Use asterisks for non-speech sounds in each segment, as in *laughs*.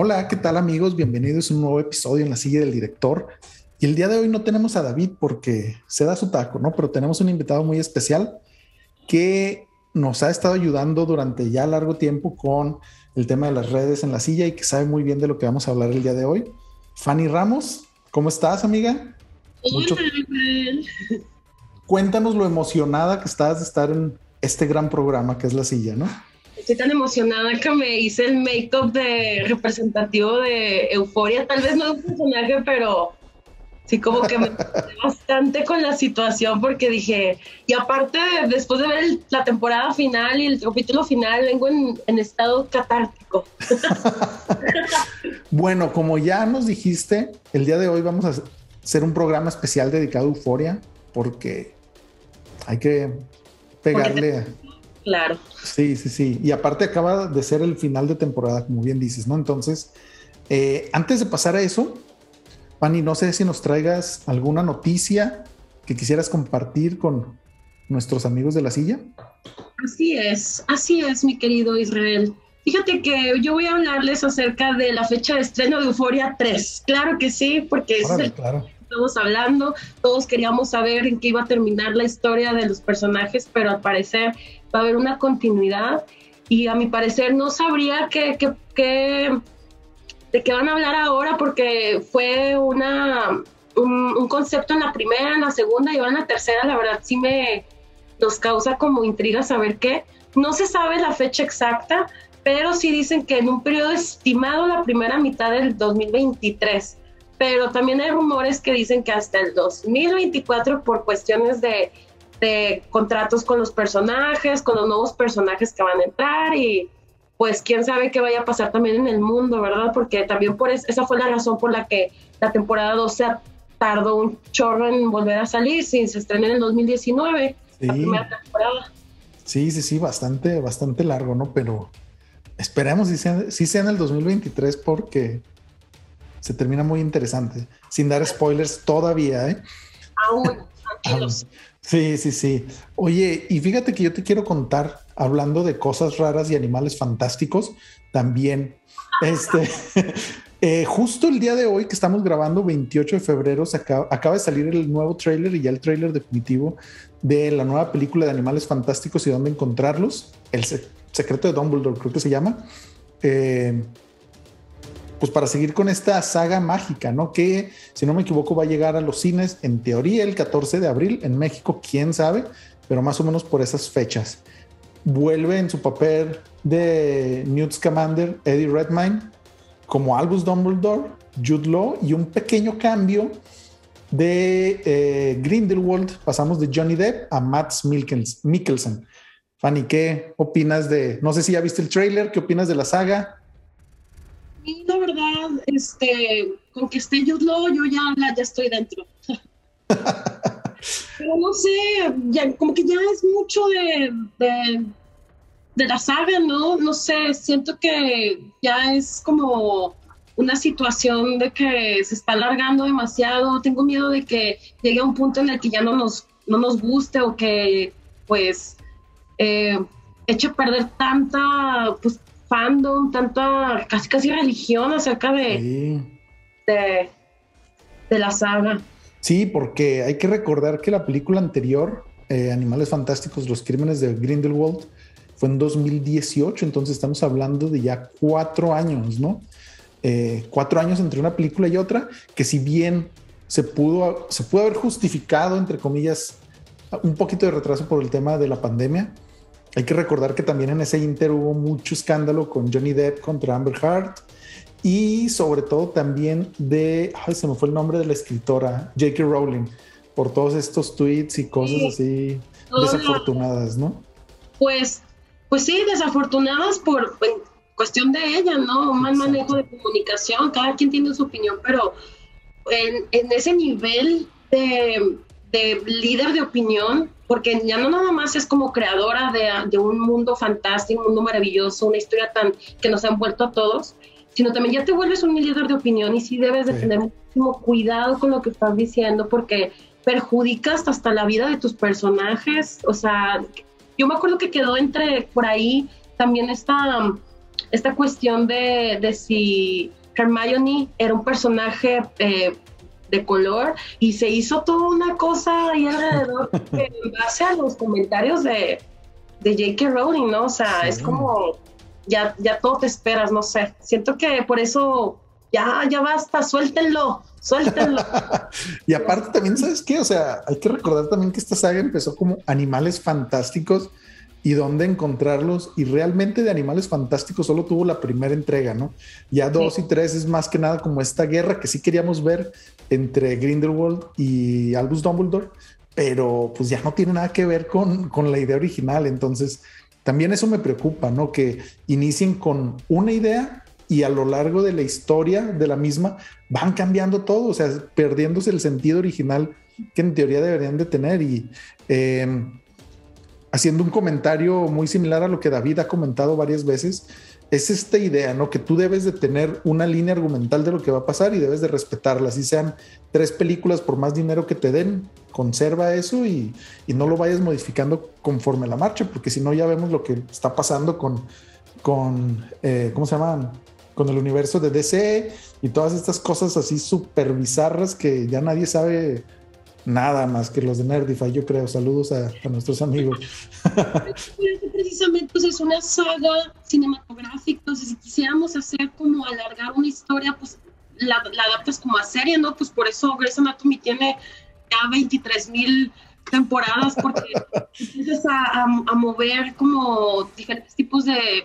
Hola, ¿qué tal amigos? Bienvenidos a un nuevo episodio en la silla del director. Y el día de hoy no tenemos a David porque se da su taco, ¿no? Pero tenemos un invitado muy especial que nos ha estado ayudando durante ya largo tiempo con el tema de las redes en la silla y que sabe muy bien de lo que vamos a hablar el día de hoy. Fanny Ramos, ¿cómo estás, amiga? Mucho... Cuéntanos lo emocionada que estás de estar en este gran programa que es la silla, ¿no? Estoy tan emocionada que me hice el make-up de representativo de Euforia, tal vez no un personaje, pero sí como que me *laughs* bastante con la situación porque dije, y aparte después de ver la temporada final y el capítulo final, vengo en, en estado catártico. *laughs* bueno, como ya nos dijiste, el día de hoy vamos a hacer un programa especial dedicado a Euforia porque hay que pegarle... Claro. Sí, sí, sí. Y aparte acaba de ser el final de temporada, como bien dices, ¿no? Entonces, eh, antes de pasar a eso, Pani, no sé si nos traigas alguna noticia que quisieras compartir con nuestros amigos de la silla. Así es, así es, mi querido Israel. Fíjate que yo voy a hablarles acerca de la fecha de estreno de Euforia 3. Claro que sí, porque es el claro. estamos hablando. Todos queríamos saber en qué iba a terminar la historia de los personajes, pero al parecer va a haber una continuidad y a mi parecer no sabría qué, qué, de qué van a hablar ahora porque fue una, un, concepto en la primera, en la segunda y ahora en la tercera, la verdad sí me nos causa como intriga saber qué. No se sabe la fecha exacta, pero sí dicen que en un periodo estimado la primera mitad del 2023. Pero también hay rumores que dicen que hasta el 2024 por cuestiones de de contratos con los personajes, con los nuevos personajes que van a entrar y pues quién sabe qué vaya a pasar también en el mundo, ¿verdad? Porque también por esa fue la razón por la que la temporada 12 tardó un chorro en volver a salir, sin se estrenó en el 2019, sí. la primera temporada. Sí, sí, sí, bastante, bastante largo, ¿no? Pero esperemos si sea, si sea en el 2023 porque se termina muy interesante, sin dar spoilers todavía, ¿eh? Aún, *laughs* Sí, sí, sí. Oye, y fíjate que yo te quiero contar, hablando de cosas raras y animales fantásticos, también, este, *laughs* eh, justo el día de hoy que estamos grabando, 28 de febrero, se acaba, acaba, de salir el nuevo tráiler y ya el tráiler definitivo de la nueva película de animales fantásticos y dónde encontrarlos, El secreto de Dumbledore, creo que se llama. Eh, pues para seguir con esta saga mágica, ¿no? Que, si no me equivoco, va a llegar a los cines en teoría el 14 de abril, en México, quién sabe, pero más o menos por esas fechas. Vuelve en su papel de Newt Scamander, Eddie Redmayne, como Albus Dumbledore, Jude Law y un pequeño cambio de eh, Grindelwald. Pasamos de Johnny Depp a Matt Mikkelsen. Fanny, ¿qué opinas de? No sé si ya viste el trailer, ¿qué opinas de la saga? La verdad, este, con que esté yo yo ya, ya estoy dentro. *laughs* Pero no sé, ya, como que ya es mucho de, de, de, la saga, ¿no? No sé, siento que ya es como una situación de que se está alargando demasiado. Tengo miedo de que llegue a un punto en el que ya no nos, no nos guste o que, pues, eh, eche a perder tanta, pues, fandom, tanta casi casi religión acerca de, de, de, la saga. Sí, porque hay que recordar que la película anterior, eh, Animales Fantásticos, Los Crímenes de Grindelwald, fue en 2018, entonces estamos hablando de ya cuatro años, ¿no? Eh, cuatro años entre una película y otra, que si bien se pudo, se pudo haber justificado, entre comillas, un poquito de retraso por el tema de la pandemia, hay que recordar que también en ese Inter hubo mucho escándalo con Johnny Depp contra Amber Heard y sobre todo también de, ay, se me fue el nombre de la escritora, J.K. Rowling, por todos estos tweets y cosas así desafortunadas, ¿no? Pues, pues sí, desafortunadas por cuestión de ella, ¿no? Un mal manejo de comunicación, cada quien tiene su opinión, pero en, en ese nivel de, de líder de opinión, porque ya no nada más es como creadora de, de, un mundo fantástico, un mundo maravilloso, una historia tan que nos ha envuelto a todos, sino también ya te vuelves un líder de opinión y sí debes de tener muchísimo cuidado con lo que estás diciendo porque perjudicas hasta la vida de tus personajes, o sea, yo me acuerdo que quedó entre por ahí también esta esta cuestión de, de si Hermione era un personaje eh, de color y se hizo toda una cosa ahí alrededor *laughs* en base a los comentarios de, de J.K. Rowling, ¿no? O sea, es como ya, ya todo te esperas, no sé. Siento que por eso ya, ya basta, suéltenlo, suéltenlo. *laughs* y aparte también, ¿sabes qué? O sea, hay que recordar también que esta saga empezó como animales fantásticos y dónde encontrarlos. Y realmente de Animales Fantásticos solo tuvo la primera entrega, ¿no? Ya dos y tres es más que nada como esta guerra que sí queríamos ver entre Grindelwald y Albus Dumbledore, pero pues ya no tiene nada que ver con, con la idea original. Entonces, también eso me preocupa, ¿no? Que inicien con una idea y a lo largo de la historia de la misma van cambiando todo, o sea, perdiéndose el sentido original que en teoría deberían de tener. Y eh, haciendo un comentario muy similar a lo que David ha comentado varias veces, es esta idea, ¿no? Que tú debes de tener una línea argumental de lo que va a pasar y debes de respetarla. Si sean tres películas por más dinero que te den, conserva eso y, no lo vayas modificando conforme la marcha, porque si no ya vemos lo que está pasando con, con eh, ¿cómo se llaman? Con el universo de DC y todas estas cosas así súper bizarras que ya nadie sabe nada más que los de Nerdify, yo creo. Saludos a, nuestros amigos. Precisamente pues, es una saga cinematográfica, si quisiéramos hacer como alargar una historia, pues la, adaptas como a serie, ¿no? Pues por eso Grey's Anatomy tiene ya 23 mil temporadas, porque *laughs* empiezas a, a, mover como diferentes tipos de,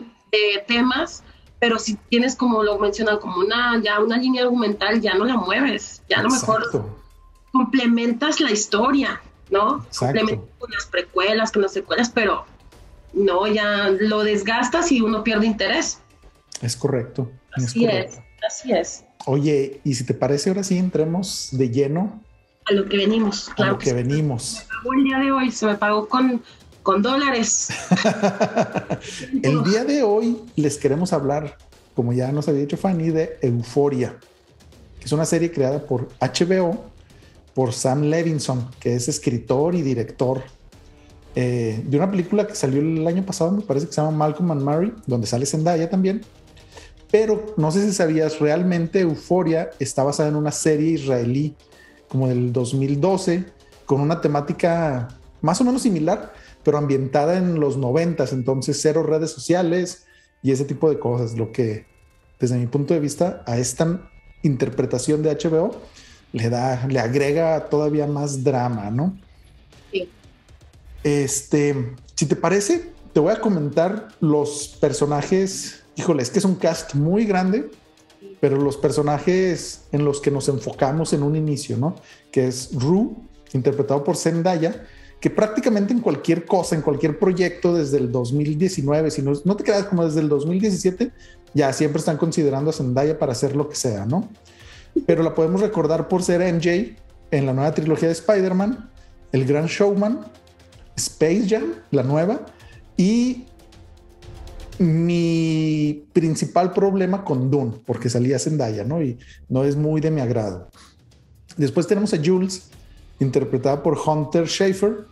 temas pero si tienes como lo mencionado como una ya una línea argumental ya no la mueves ya a lo mejor complementas la historia, ¿no? Complementas con las precuelas, con las secuelas, pero no, ya lo desgastas y uno pierde interés. Es correcto. Así es, así es. Oye, y si te parece, ahora sí entremos de lleno. A lo que venimos, claro. A lo que, venimos. Se me pagó el día de hoy, se me pagó con, con dólares. *laughs* el día de hoy les queremos hablar, como ya nos había dicho Fanny, de Euforia, que es una serie creada por HBO por Sam Levinson, que es escritor y director eh, de una película que salió el año pasado, me parece que se llama Malcolm and Mary, donde sale Zendaya también. Pero no sé si sabías, realmente Euforia está basada en una serie israelí como del 2012, con una temática más o menos similar, pero ambientada en los 90, entonces cero redes sociales y ese tipo de cosas, lo que desde mi punto de vista a esta interpretación de HBO le da, le agrega todavía más drama, ¿no? Sí. Este, si te parece, te voy a comentar los personajes. Híjole, es que es un cast muy grande, pero los personajes en los que nos enfocamos en un inicio, ¿no? Que es Rue, interpretado por Zendaya, que prácticamente en cualquier cosa, en cualquier proyecto desde el 2019, si no, no te quedas como desde el 2017, ya siempre están considerando a Zendaya para hacer lo que sea, ¿no? Pero la podemos recordar por ser MJ en la nueva trilogía de Spider-Man, El Gran Showman, Space Jam, la nueva, y mi principal problema con Dune, porque salía Zendaya, ¿no? Y no es muy de mi agrado. Después tenemos a Jules, interpretada por Hunter Schaefer,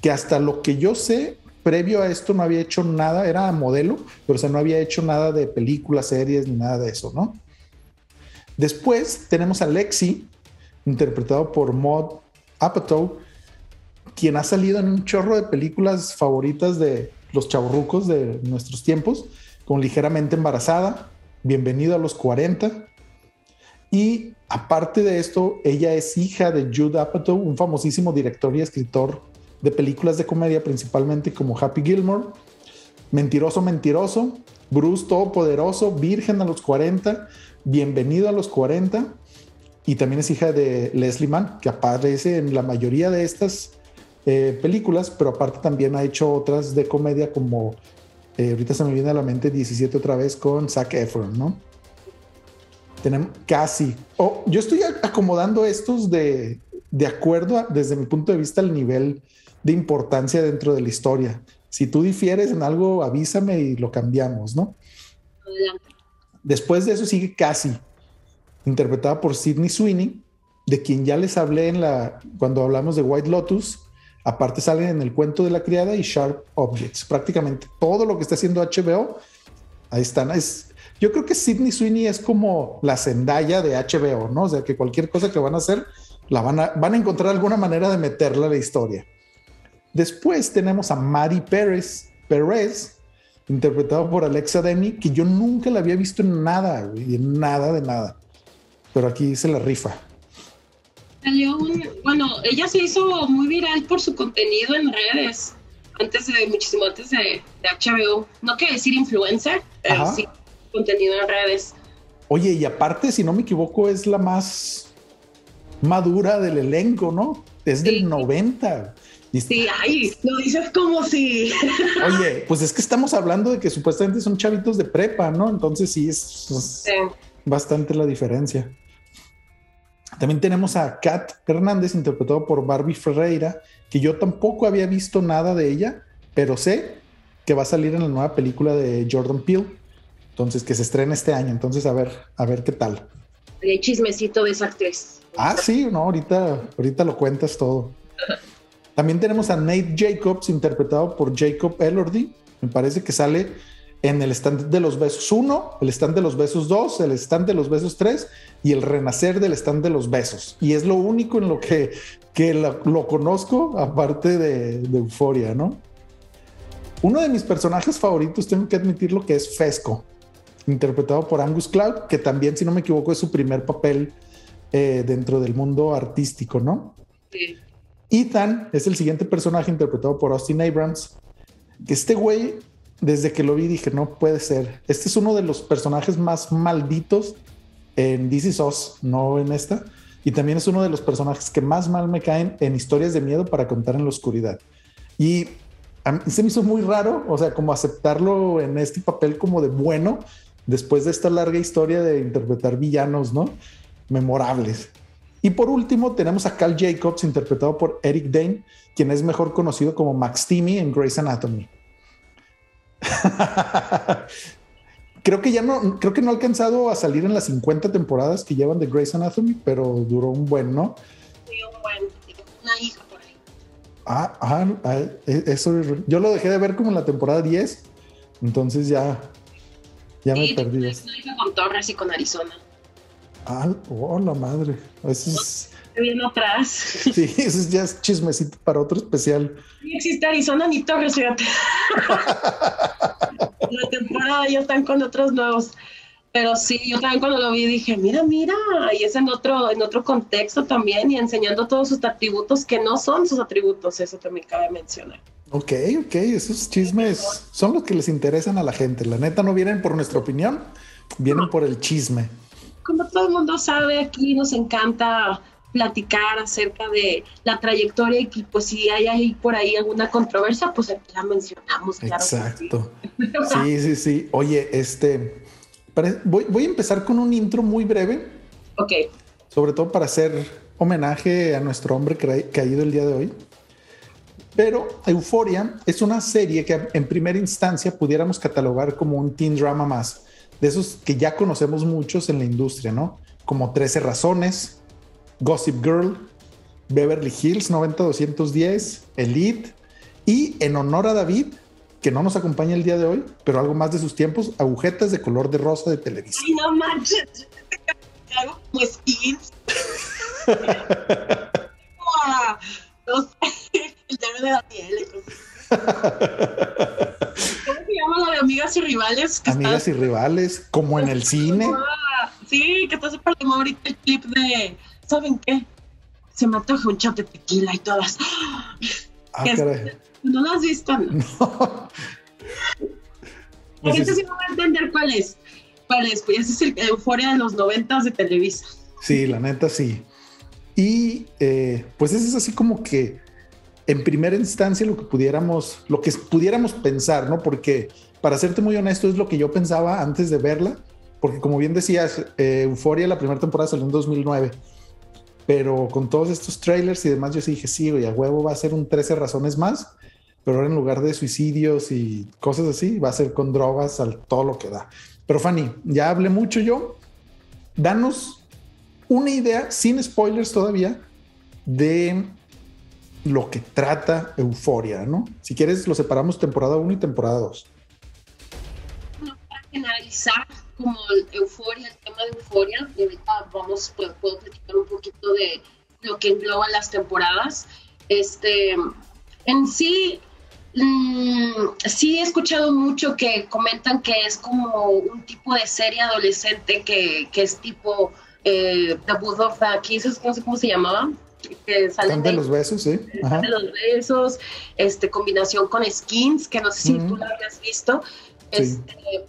que hasta lo que yo sé, previo a esto no había hecho nada, era modelo, pero o no había hecho nada de películas, series, ni nada de eso, ¿no? Después tenemos a Lexi, interpretado por Maud Apatow, quien ha salido en un chorro de películas favoritas de los chavorrucos de nuestros tiempos, con ligeramente embarazada, bienvenido a los 40. Y aparte de esto, ella es hija de Jude Apatow, un famosísimo director y escritor de películas de comedia, principalmente como Happy Gilmore, Mentiroso, Mentiroso, Bruce Todopoderoso, Virgen a los 40, Bienvenido a los 40 y también es hija de Leslie Mann, que aparece en la mayoría de estas eh, películas, pero aparte también ha hecho otras de comedia como eh, ahorita se me viene a la mente 17 otra vez con Zac Efron, ¿no? Tenemos casi. Oh, yo estoy acomodando estos de, de acuerdo desde mi punto de vista al nivel de importancia dentro de la historia. Si tú difieres en algo, avísame y lo cambiamos, ¿no? Después de eso sigue Cassie, interpretada por Sidney Sweeney, de quien ya les hablé en la, cuando hablamos de White Lotus. Aparte salen en el cuento de la criada y Sharp Objects. Prácticamente todo lo que está haciendo HBO ahí están. Es, yo creo que Sidney Sweeney es como la Zendaya de HBO, ¿no? O sea, que cualquier cosa que van a hacer, la van a, van a encontrar alguna manera de meterla a la historia. Después tenemos a Maddie Pérez, Pérez, interpretado por Alexa Demi, que yo nunca la había visto en nada, güey, en nada de nada. Pero aquí se la rifa. bueno, ella se hizo muy viral por su contenido en redes, antes de, muchísimo antes de, HBO. No quiero decir influencer, pero sí contenido en redes. Oye, y aparte, si no me equivoco, es la más madura del elenco, ¿no? Es del 90. Sí, ay, lo dices como si. Oye, *laughs* pues es que estamos hablando de que supuestamente son chavitos de prepa, ¿no? Entonces sí es, bastante la diferencia. También tenemos a Kat Hernández, interpretado por Barbie Ferreira, que yo tampoco había visto nada de ella, pero sé que va a salir en la nueva película de Jordan Peele. Entonces, que se estrena este año. Entonces, a ver, a ver qué tal. El chismecito de esa actriz. Ah, sí, no, ahorita, ahorita lo cuentas todo. *laughs* También tenemos a Nate Jacobs, interpretado por Jacob Elordi. Me parece que sale en el stand de los besos 1, el stand de los besos 2, el stand de los besos 3 y el renacer del stand de los besos. Y es lo único en lo que, que lo, conozco, aparte de, Euforia, ¿no? Uno de mis personajes favoritos, tengo que admitirlo, que es Fesco, interpretado por Angus Cloud, que también, si no me equivoco, es su primer papel eh, dentro del mundo artístico, ¿no? Sí. Ethan es el siguiente personaje interpretado por Austin Abrams. Que este güey, desde que lo vi, dije, no puede ser. Este es uno de los personajes más malditos en DC SOS, no en esta. Y también es uno de los personajes que más mal me caen en historias de miedo para contar en la oscuridad. Y a mí se me hizo muy raro, o sea, como aceptarlo en este papel como de bueno, después de esta larga historia de interpretar villanos, ¿no? Memorables. Y por último, tenemos a Cal Jacobs, interpretado por Eric Dane, quien es mejor conocido como Max Timmy en Grey's Anatomy. *laughs* creo que ya no, creo que no ha alcanzado a salir en las 50 temporadas que llevan de Grey's Anatomy, pero duró un buen, ¿no? Sí, un buen, una hija por ahí. Ah, ah, ah e, eso yo lo dejé de ver como en la temporada 10, entonces ya, ya me perdí. Una hija con Torres y con Arizona. Ah, oh, la madre. *laughs* Eso es. Viene atrás. Sí, eso ya es chismecito para otro especial. No existe Arizona ni Torres, fíjate. *laughs* la temporada ya están con otros nuevos. Pero sí, yo también cuando lo vi dije, mira, mira, y es en otro, en otro contexto también y enseñando todos sus atributos que no son sus atributos, eso también cabe mencionar. Ok, ok, esos chismes son los que les interesan a la gente. La neta no vienen por nuestra opinión, vienen por el chisme como todo el mundo sabe, aquí nos encanta platicar acerca de la trayectoria y pues si hay ahí por ahí alguna controversia, pues aquí la mencionamos. Claro Exacto. *laughs* Sí. sí, sí, Oye, este, voy, voy, a empezar con un intro muy breve. Ok. Sobre todo para hacer homenaje a nuestro hombre caído el día de hoy. Pero Euforia es una serie que en primera instancia pudiéramos catalogar como un teen drama más de esos que ya conocemos muchos en la industria, ¿no? Como 13 razones, Gossip Girl, Beverly Hills 90210, Elite y en honor a David, que no nos acompaña el día de hoy, pero algo más de sus tiempos, agujetas de color de rosa de televisión. Ay, no manches. *laughs* Hago como skins. *laughs* *laughs* no sé, el de Daniel. Llama la de Amigas y Rivales? Amigas y Rivales, como en el cine. Sí, que está súper de ahorita el clip de, ¿saben qué? Se me antoja un chat de tequila y todas. Ah, caray. ¿No lo has visto? *laughs* No. La gente sí no va a entender cuál es. ¿Cuál es? Pues ese es el euforia de los noventas de Televisa. Sí, la neta sí. Y eh, pues ese es así como que en primera instancia lo que pudiéramos, lo que pudiéramos pensar, ¿no? Porque para serte muy honesto es lo que yo pensaba antes de verla, porque como bien decías, eh, Euforia la primera temporada salió en 2009, pero con todos estos trailers y demás yo sí dije, sí, güey, a huevo va a ser un 13 razones más, pero ahora en lugar de suicidios y cosas así, va a ser con drogas al todo lo que da. Pero Fanny, ya hablé mucho yo, danos una idea, sin spoilers todavía, de lo que trata Euforia, ¿no? Si quieres, lo separamos temporada 1 y temporada 2. Bueno, para que analizar como euforia, el tema de euforia, y ahorita vamos, puedo, puedo platicar un poquito de lo que engloba las temporadas. Este, en sí, Mm, sí he escuchado mucho que comentan que es como un tipo de serie adolescente que, que es tipo eh, The Booth of the Kisses, no sé cómo se llamaba. Que salen de, los besos, sí. De los besos, este, combinación con skins, que no sé si tú la habías visto. Este,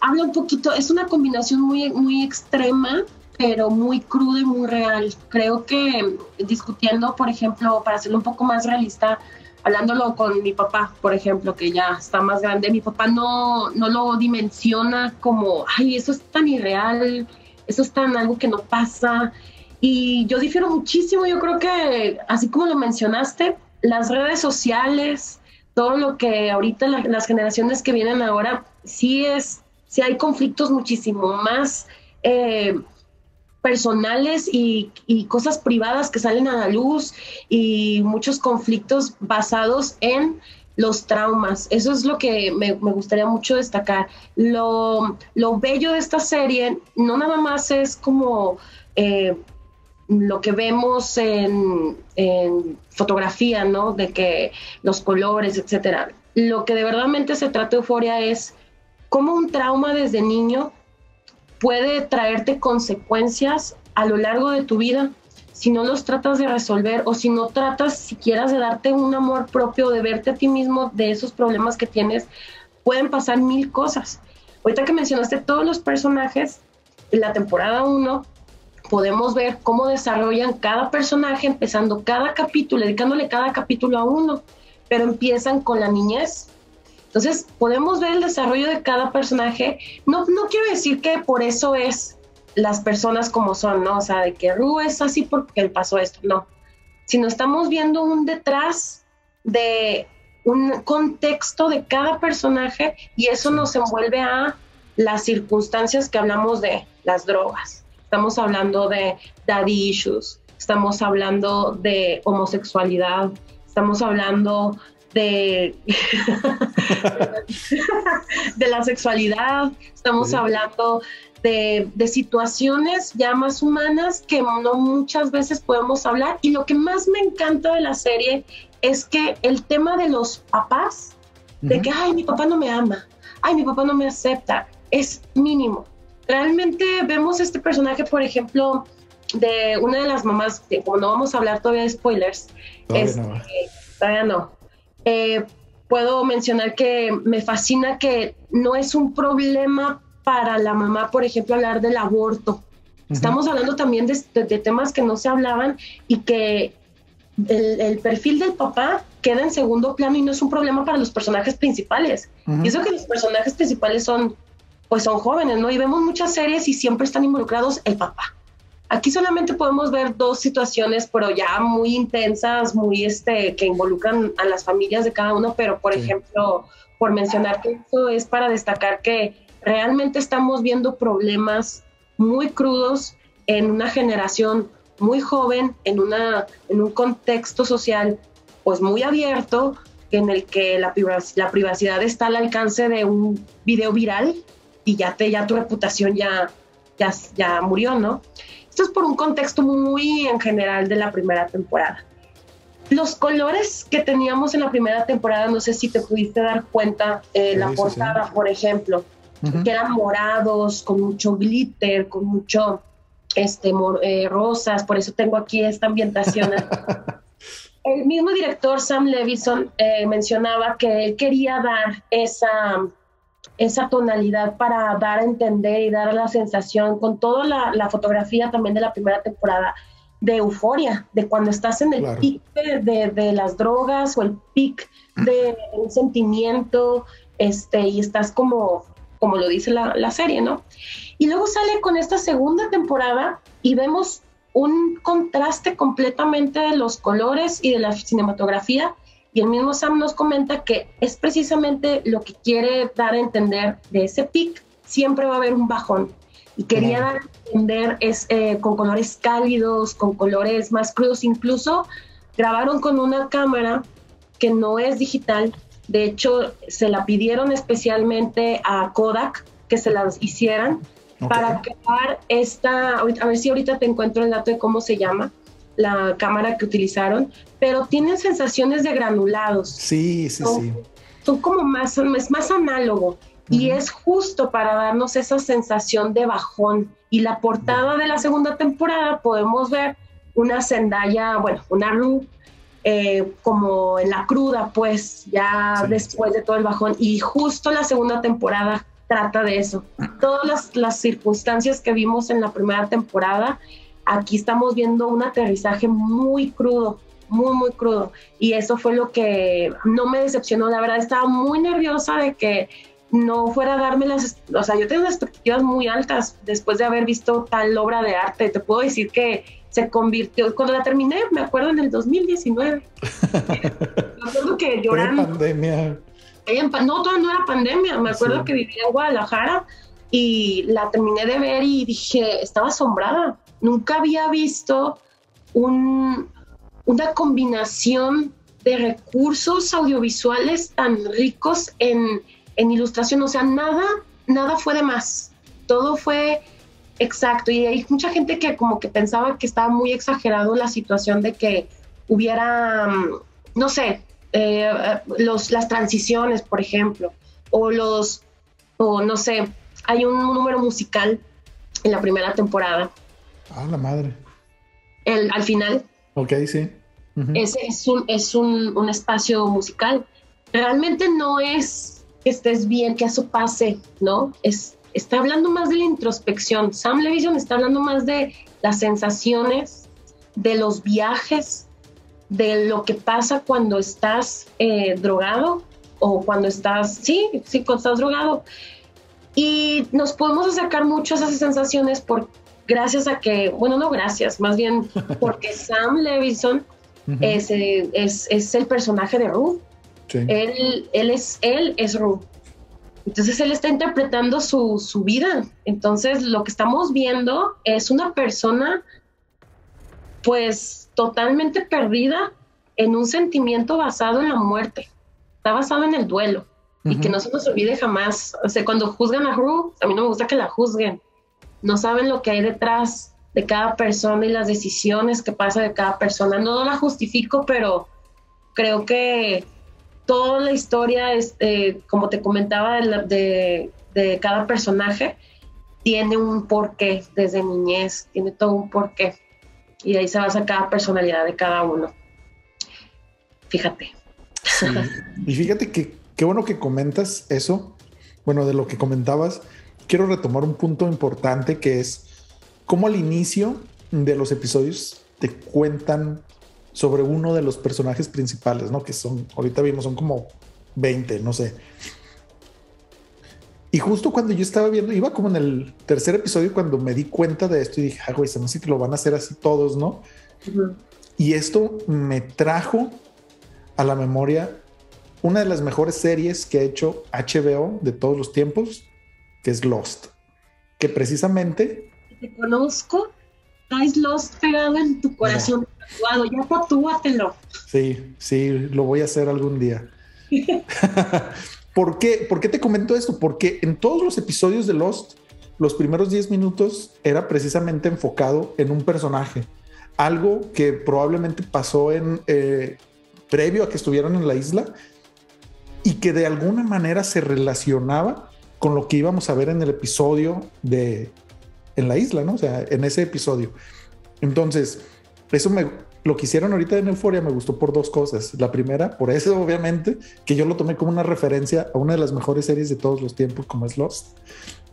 habla un poquito, es una combinación muy, muy extrema, pero muy cruda y muy real. Creo que discutiendo, por ejemplo, para hacerlo un poco más realista, hablándolo con mi papá, por ejemplo, que ya está más grande, mi papá no, no lo dimensiona como, ay, eso es tan irreal, eso es tan algo que no pasa. Y yo difiero muchísimo, yo creo que, así como lo mencionaste, las redes sociales, todo lo que ahorita las generaciones que vienen ahora, sí es, sí hay conflictos muchísimo más eh, personales y, cosas privadas que salen a la luz y muchos conflictos basados en los traumas. Eso es lo que me, gustaría mucho destacar. Lo, lo, bello de esta serie no nada más es como eh, lo que vemos en, en, fotografía, ¿no? De que los colores, etcétera. Lo que de verdadmente se trata de Euforia es cómo un trauma desde niño puede traerte consecuencias a lo largo de tu vida si no los tratas de resolver o si no tratas siquiera de darte un amor propio, de verte a ti mismo de esos problemas que tienes, pueden pasar mil cosas. Ahorita que mencionaste todos los personajes, en la temporada 1 podemos ver cómo desarrollan cada personaje, empezando cada capítulo, dedicándole cada capítulo a uno, pero empiezan con la niñez, entonces, podemos ver el desarrollo de cada personaje. No, no quiero decir que por eso es las personas como son, ¿no? O sea, de que Ru es así porque él pasó esto, no. Sino estamos viendo un detrás de un contexto de cada personaje y eso nos envuelve a las circunstancias que hablamos de las drogas. Estamos hablando de daddy issues, estamos hablando de homosexualidad, estamos hablando de, *laughs* de la sexualidad, estamos hablando de, situaciones ya más humanas que no muchas veces podemos hablar. Y lo que más me encanta de la serie es que el tema de los papás, de que, ay, mi papá no me ama, ay, mi papá no me acepta, es mínimo. Realmente vemos este personaje, por ejemplo, de una de las mamás, como no vamos a hablar todavía de spoilers, todavía no, eh, puedo mencionar que me fascina que no es un problema para la mamá, por ejemplo, hablar del aborto. Estamos hablando también de, temas que no se hablaban y que el, perfil del papá queda en segundo plano y no es un problema para los personajes principales. Y eso que los personajes principales son, pues son jóvenes, ¿no? Y vemos muchas series y siempre están involucrados el papá. Aquí solamente podemos ver dos situaciones, pero ya muy intensas, muy este, que involucran a las familias de cada uno, pero por ejemplo, por mencionar que esto es para destacar que realmente estamos viendo problemas muy crudos en una generación muy joven, en, una, en un contexto social pues muy abierto, en el que la, la privacidad está al alcance de un video viral y ya, te, ya tu reputación ya, ya, ya murió, ¿no? Esto es por un contexto muy en general de la primera temporada. Los colores que teníamos en la primera temporada, no sé si te pudiste dar cuenta, eh, la portada, por ejemplo, que eran morados, con mucho glitter, con mucho este, eh, rosas, por eso tengo aquí esta ambientación. *laughs* El mismo director Sam Levison eh, mencionaba que él quería dar esa esa tonalidad para dar a entender y dar la sensación con toda la, fotografía también de la primera temporada de euforia, de cuando estás en el pic de, las drogas o el pic de un sentimiento, este, y estás como, como lo dice la, la serie, ¿no? Y luego sale con esta segunda temporada y vemos un contraste completamente de los colores y de la cinematografía y el mismo Sam nos comenta que es precisamente lo que quiere dar a entender de ese pic, siempre va a haber un bajón. Y quería dar a entender es, eh, con colores cálidos, con colores más crudos, incluso grabaron con una cámara que no es digital, de hecho se la pidieron especialmente a Kodak que se las hicieran para crear esta, a ver si ahorita te encuentro el dato de cómo se llama la cámara que utilizaron, pero tienen sensaciones de granulados. Sí, sí, sí. Son como más, es más análogo y es justo para darnos esa sensación de bajón. Y la portada de la segunda temporada podemos ver una Zendaya, bueno, una Ru eh, como en la cruda, pues ya después de todo el bajón. Y justo la segunda temporada trata de eso. Todas las, circunstancias que vimos en la primera temporada, aquí estamos viendo un aterrizaje muy crudo, muy, muy crudo. Y eso fue lo que no me decepcionó. La verdad, estaba muy nerviosa de que no fuera a darme las, o sea, yo tengo unas expectativas muy altas después de haber visto tal obra de arte. Te puedo decir que se convirtió, cuando la terminé, me acuerdo en el 2019. *laughs* me acuerdo que llorando. pandemia. No, todavía no era pandemia. Me acuerdo que vivía en Guadalajara y la terminé de ver y dije, estaba asombrada. Nunca había visto un, una combinación de recursos audiovisuales tan ricos en, en ilustración. O sea, nada, nada fue de más. Todo fue exacto. Y hay mucha gente que como que pensaba que estaba muy exagerado la situación de que hubiera, mm, no sé, eh, los, las transiciones, por ejemplo, o los, o no sé, hay un número musical en la primera temporada. Ah, la madre. El, al final. Ok, sí. Ese es, un, es un, un, espacio musical. Realmente no es que estés bien, que eso pase, ¿no? Es, está hablando más de la introspección. Sam Levinson está hablando más de las sensaciones, de los viajes, de lo que pasa cuando estás eh, drogado o cuando estás, sí, sí, cuando estás drogado. Y nos podemos acercar mucho a esas sensaciones por, gracias a que, bueno, no gracias, más bien *laughs* porque Sam Levinson es, es, es, el personaje de Ruth. Él, él, es, él es Ruth. Entonces él está interpretando su, su vida. Entonces lo que estamos viendo es una persona, pues totalmente perdida en un sentimiento basado en la muerte. Está basado en el duelo. Y que no se nos olvide jamás. O sea, cuando juzgan a Ru, a mí no me gusta que la juzguen. No saben lo que hay detrás de cada persona y las decisiones que pasa de cada persona. No la justifico, pero creo que toda la historia, este, como te comentaba, de, cada personaje, tiene un porqué desde niñez, tiene todo un porqué y ahí se basa cada personalidad de cada uno. Fíjate. Y fíjate que qué bueno que comentas eso. Bueno, de lo que comentabas, quiero retomar un punto importante que es cómo al inicio de los episodios te cuentan sobre uno de los personajes principales, ¿no? Que son, ahorita vimos, son como 20, no sé. Y justo cuando yo estaba viendo, iba como en el tercer episodio cuando me di cuenta de esto y dije, ah, güey, se me hace que lo van a hacer así todos, ¿no? Y esto me trajo a la memoria una de las mejores series que ha hecho HBO de todos los tiempos, que es Lost. Que precisamente... Te conozco, traes Lost pegado en tu corazón, tatuado, ya tatúatelo. Sí, sí, lo voy a hacer algún día. *laughs* ¿Por qué? ¿Por qué te comento esto? Porque en todos los episodios de Lost, los primeros 10 minutos era precisamente enfocado en un personaje. Algo que probablemente pasó en eh, previo a que estuvieran en la isla y que de alguna manera se relacionaba con lo que íbamos a ver en el episodio de en la isla, ¿no? O sea, en ese episodio. Entonces, eso me, lo que hicieron ahorita en Euforia me gustó por dos cosas. La primera, por eso *laughs* obviamente, que yo lo tomé como una referencia a una de las mejores series de todos los tiempos como es Lost.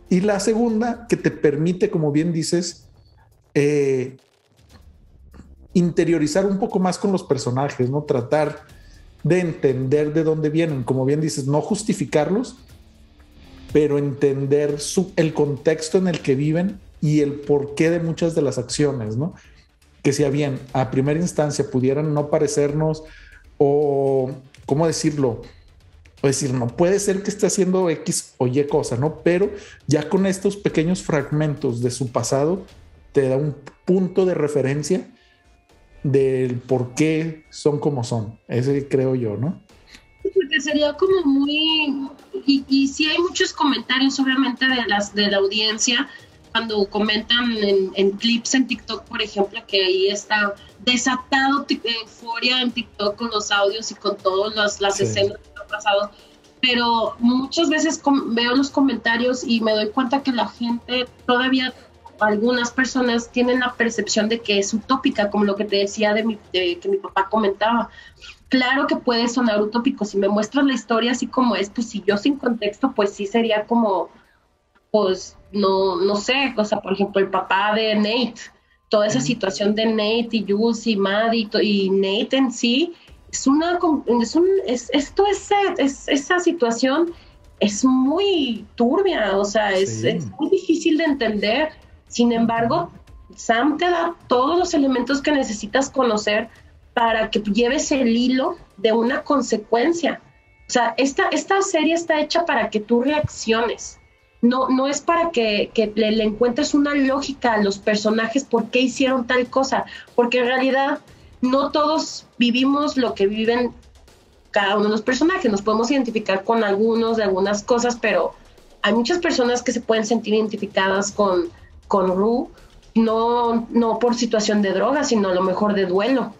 Y la segunda, que te permite, como bien dices, eh, interiorizar un poco más con los personajes, ¿no? Tratar de entender de dónde vienen, como bien dices, no justificarlos, pero entender el contexto en el que viven y el porqué de muchas de las acciones, ¿no? que si bien a primera instancia pudieran no parecernos o, ¿cómo decirlo? O decir, no puede ser que esté haciendo X o Y cosa, ¿no? Pero ya con estos pequeños fragmentos de su pasado, te da un punto de referencia del por qué son como son. Ese creo yo, ¿no? Porque sería como muy... Y, y sí hay muchos comentarios, obviamente, de, las, de la audiencia cuando comentan en, clips en TikTok, por ejemplo, que ahí está desatado euforia en TikTok con los audios y con todas las, las escenas que han pasado. Pero muchas veces veo los comentarios y me doy cuenta que la gente todavía algunas personas tienen la percepción de que es utópica, como lo que te decía de, mi, que mi papá comentaba. Claro que puede sonar utópico, si me muestras la historia así como es, pues si yo sin contexto, pues sí sería como, pues no, no sé, o sea, por ejemplo, el papá de Nate, toda esa situación de Nate y Jules y Maddie y, Nate en sí, es una, es un, es, esto es, es, esa situación es muy turbia, o sea, es, es muy difícil de entender. Sin embargo, Sam te da todos los elementos que necesitas conocer para que lleves el hilo de una consecuencia. O sea, esta, esta serie está hecha para que tú reacciones. No, no es para que, le, encuentres una lógica a los personajes por qué hicieron tal cosa, porque en realidad no todos vivimos lo que viven cada uno de los personajes. Nos podemos identificar con algunos de algunas cosas, pero hay muchas personas que se pueden sentir identificadas con con Ru, no, no por situación de droga, sino a lo mejor de duelo.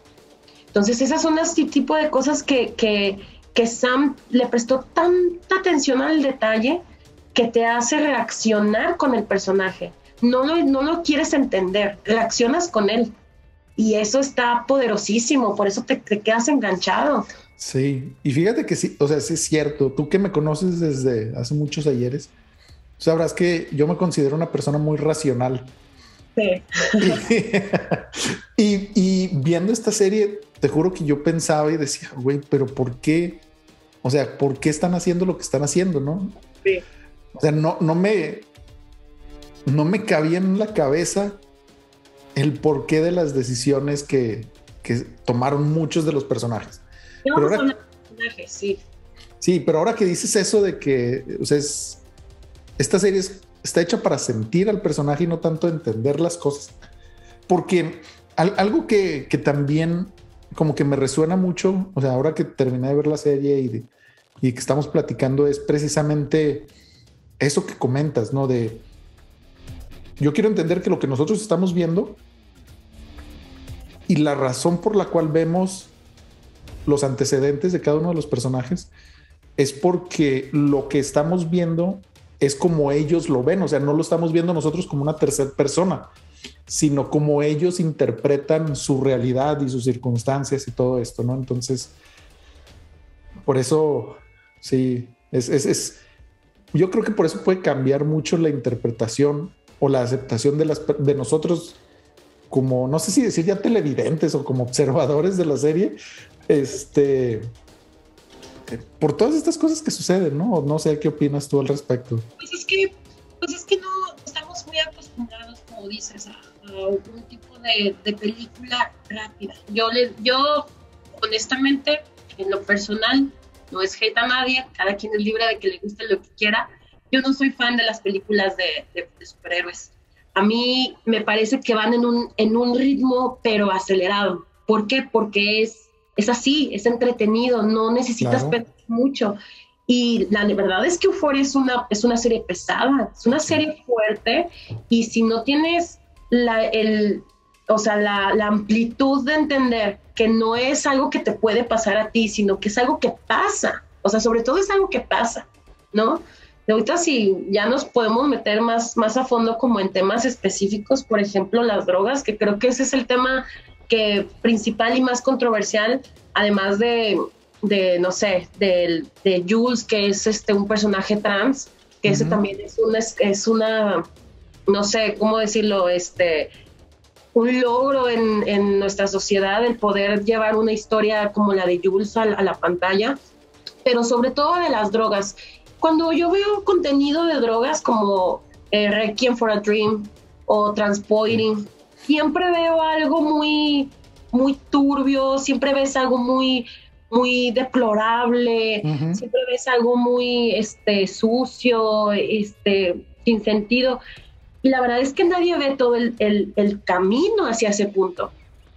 Entonces esas son las tipo de cosas que, que, que Sam le prestó tanta atención al detalle que te hace reaccionar con el personaje. No lo, no lo quieres entender, reaccionas con él. Y eso está poderosísimo, por eso te, te, quedas enganchado. Sí, y fíjate que sí, o sea, sí es cierto, tú que me conoces desde hace muchos ayeres, sabrás que yo me considero una persona muy racional. Sí. *laughs* *laughs* y, viendo esta serie, te juro que yo pensaba y decía, güey, pero ¿por qué? O sea, ¿por qué están haciendo lo que están haciendo, no? Sí. O sea, no, no me, no me cabía en la cabeza el porqué de las decisiones que, tomaron muchos de los personajes. Pero ahora, sí. Sí, pero ahora que dices eso de que, o sea, es, esta serie está hecha para sentir al personaje y no tanto entender las cosas. Porque algo que, también como que me resuena mucho, o sea, ahora que terminé de ver la serie y, y que estamos platicando es precisamente eso que comentas, ¿no? De, yo quiero entender que lo que nosotros estamos viendo y la razón por la cual vemos los antecedentes de cada uno de los personajes es porque lo que estamos viendo es como ellos lo ven, o sea, no lo estamos viendo nosotros como una tercera persona, sino como ellos interpretan su realidad y sus circunstancias y todo esto, ¿no? Entonces, por eso, sí, es, es, yo creo que por eso puede cambiar mucho la interpretación o la aceptación de, las, de nosotros como, no sé si decir ya televidentes o como observadores de la serie, este, por todas estas cosas que suceden, ¿no? No sé qué opinas tú al respecto. Pues es que, pues es que no estamos muy acostumbrados, como dices, un tipo de, película rápida. Yo, le, yo, honestamente, en lo personal, no es hate a nadie, cada quien es libre de que le guste lo que quiera. Yo no soy fan de las películas de, de superhéroes. A mí me parece que van en un, en un ritmo, pero acelerado. ¿Por qué? Porque es es así, es entretenido, no necesitas pensar mucho. Y la verdad es que Euphoria es una, es una serie pesada, es una serie fuerte y si no tienes la, el, o sea, la, la, amplitud de entender que no es algo que te puede pasar a ti, sino que es algo que pasa, o sea, sobre todo es algo que pasa, ¿no? De ahorita si ya nos podemos meter más, más a fondo como en temas específicos, por ejemplo, las drogas, que creo que ese es el tema que principal y más controversial, además de, de no sé, de, de, Jules, que es este, un personaje trans, que ese también es una, es una, no sé cómo decirlo, este, un logro en, en, nuestra sociedad el poder llevar una historia como la de Jules a, la pantalla, pero sobre todo de las drogas. Cuando yo veo contenido de drogas como eh, Requiem for a Dream o Transpoiting, siempre veo algo muy, muy turbio, siempre ves algo muy, muy deplorable, siempre ves algo muy este, sucio, este, sin sentido. Y la verdad es que nadie ve todo el, el, camino hacia ese punto,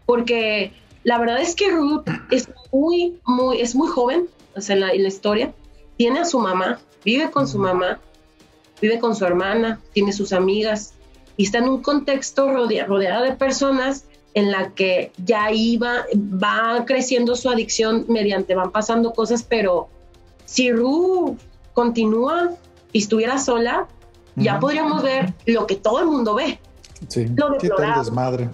porque la verdad es que Ruth es muy, muy, es muy joven, o sea, en la, historia, tiene a su mamá, vive con su mamá, vive con su hermana, tiene sus amigas y está en un contexto rodeada de personas en la que ya iba, va creciendo su adicción mediante, van pasando cosas, pero si Ru continúa y estuviera sola, ya podríamos ver lo que todo el mundo ve. Sí, lo el desmadre.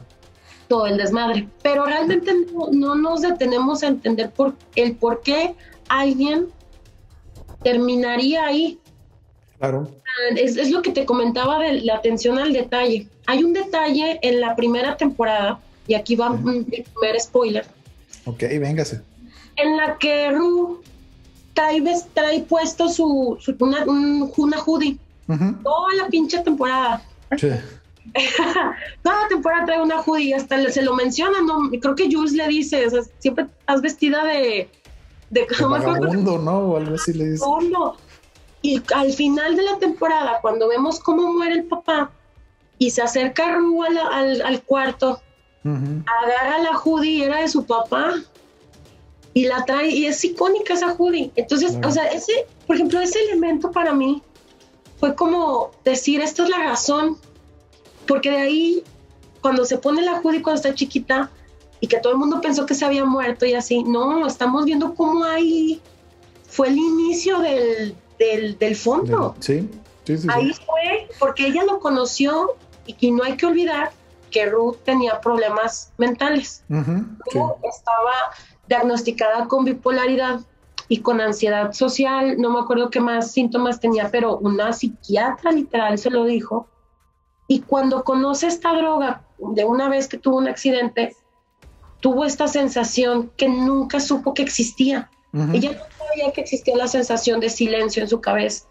Todo el desmadre. Pero realmente no, nos detenemos a entender por, el por qué alguien terminaría ahí. Claro. Es, es, lo que te comentaba de la atención al detalle. Hay un detalle en la primera temporada, y aquí va mi primer spoiler. Ok, véngase. En la que Ru trae, trae puesto su, una, una hoodie. Toda la pinche temporada. Sí. *laughs* Toda la temporada trae una hoodie hasta se lo menciona, ¿no? Creo que Jules le dice, o sea, siempre estás vestida de... De, vagabundo, ¿no? O algo así le dice. Y al final de la temporada, cuando vemos cómo muere el papá y se acerca Ru al, al, cuarto, agarra la hoodie era de su papá y la trae y es icónica esa hoodie. Entonces, o sea, ese, por ejemplo, ese elemento para mí fue como decir, esta es la razón, porque de ahí, cuando se pone la hoodie cuando está chiquita y que todo el mundo pensó que se había muerto y así, no, estamos viendo cómo ahí fue el inicio del, del, fondo. Sí, sí, sí, Ahí fue porque ella lo conoció y que no hay que olvidar que Ruth tenía problemas mentales. estaba diagnosticada con bipolaridad y con ansiedad social, no me acuerdo qué más síntomas tenía, pero una psiquiatra literal se lo dijo. Y cuando conoce esta droga, de una vez que tuvo un accidente, tuvo esta sensación que nunca supo que existía. Ella no sabía que existía la sensación de silencio en su cabeza.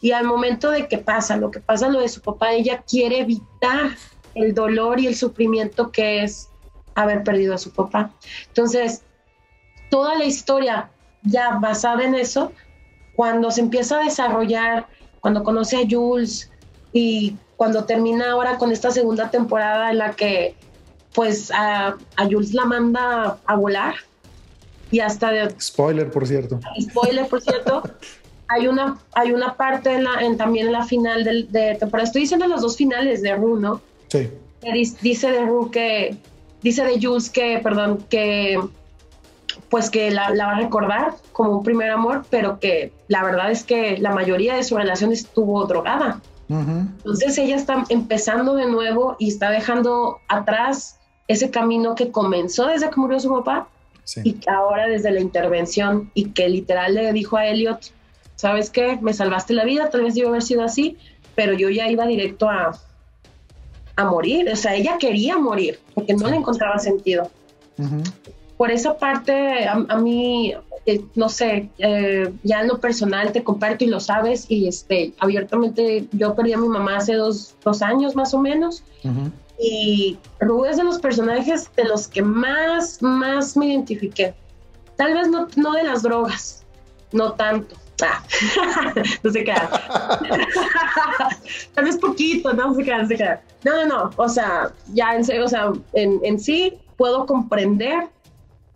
Y al momento de que pasa lo que pasa lo de su papá, ella quiere evitar el dolor y el sufrimiento que es haber perdido a su papá. Entonces, toda la historia ya basada en eso, cuando se empieza a desarrollar, cuando conoce a Jules y cuando termina ahora con esta segunda temporada en la que pues a, Jules la manda a volar y hasta de... Spoiler, por cierto. Spoiler, por cierto. hay una, hay una parte en la, en, también en la final de, de temporada. Estoy diciendo los dos finales de Rue, ¿no? Sí. Dice de Rue que... Dice de Jules que, perdón, que pues que la, va a recordar como un primer amor, pero que la verdad es que la mayoría de su relación estuvo drogada. Entonces ella está empezando de nuevo y está dejando atrás ese camino que comenzó desde que murió su papá y que ahora desde la intervención y que literal le dijo a Elliot, ¿sabes qué? Me salvaste la vida, tal vez yo haber sido así, pero yo ya iba directo a, a morir. O sea, ella quería morir porque no le encontraba sentido por esa parte, a, mí, eh, no sé, eh, ya en lo personal te comparto y lo sabes, y este, abiertamente yo perdí a mi mamá hace dos, años más o menos, y Ru es de los personajes de los que más, más me identifiqué. Tal vez no, no de las drogas, no tanto. Ah. *laughs* no se queda. *laughs* Tal vez poquito, no se queda, no se queda. No, no, no. O sea, ya en serio, o sea, en, en sí puedo comprender